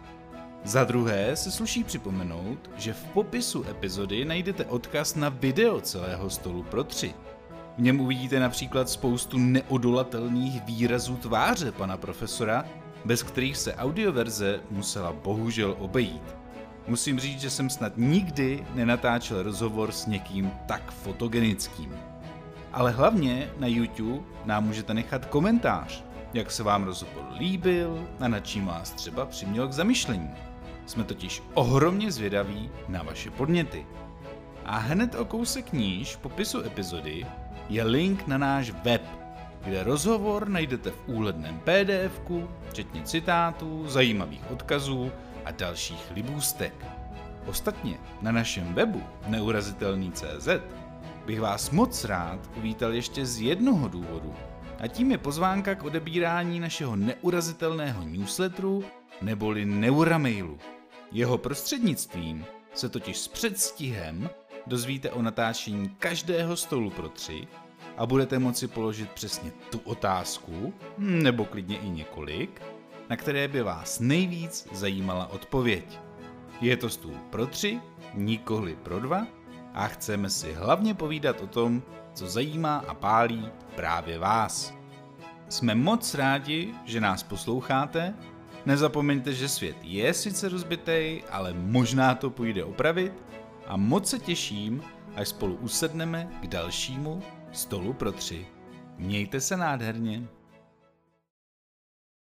Za druhé se sluší připomenout, že v popisu epizody najdete odkaz na video celého stolu pro tři. V něm uvidíte například spoustu neodolatelných výrazů tváře pana profesora, bez kterých se audioverze musela bohužel obejít. Musím říct, že jsem snad nikdy nenatáčel rozhovor s někým tak fotogenickým. Ale hlavně na YouTube nám můžete nechat komentář, jak se vám rozhovor líbil a nad čím vás třeba přiměl k zamyšlení. Jsme totiž ohromně zvědaví na vaše podněty. A hned o kousek níž v popisu epizody je link na náš web, kde rozhovor najdete v úhledném PDFku, včetně citátů, zajímavých odkazů a dalších libůstek. Ostatně na našem webu neurazitelný.cz bych vás moc rád uvítal ještě z jednoho důvodu, a tím je pozvánka k odebírání našeho neurazitelného newsletteru neboli Neuramailu. Jeho prostřednictvím se totiž s předstihem dozvíte o natáčení každého stolu pro tři a budete moci položit přesně tu otázku, nebo klidně i několik, na které by vás nejvíc zajímala odpověď. Je to stůl pro tři, nikoli pro dva a chceme si hlavně povídat o tom, co zajímá a pálí právě vás. Jsme moc rádi, že nás posloucháte. Nezapomeňte, že svět je sice rozbitej, ale možná to půjde opravit a moc se těším, až spolu usedneme k dalšímu stolu pro tři. Mějte se nádherně.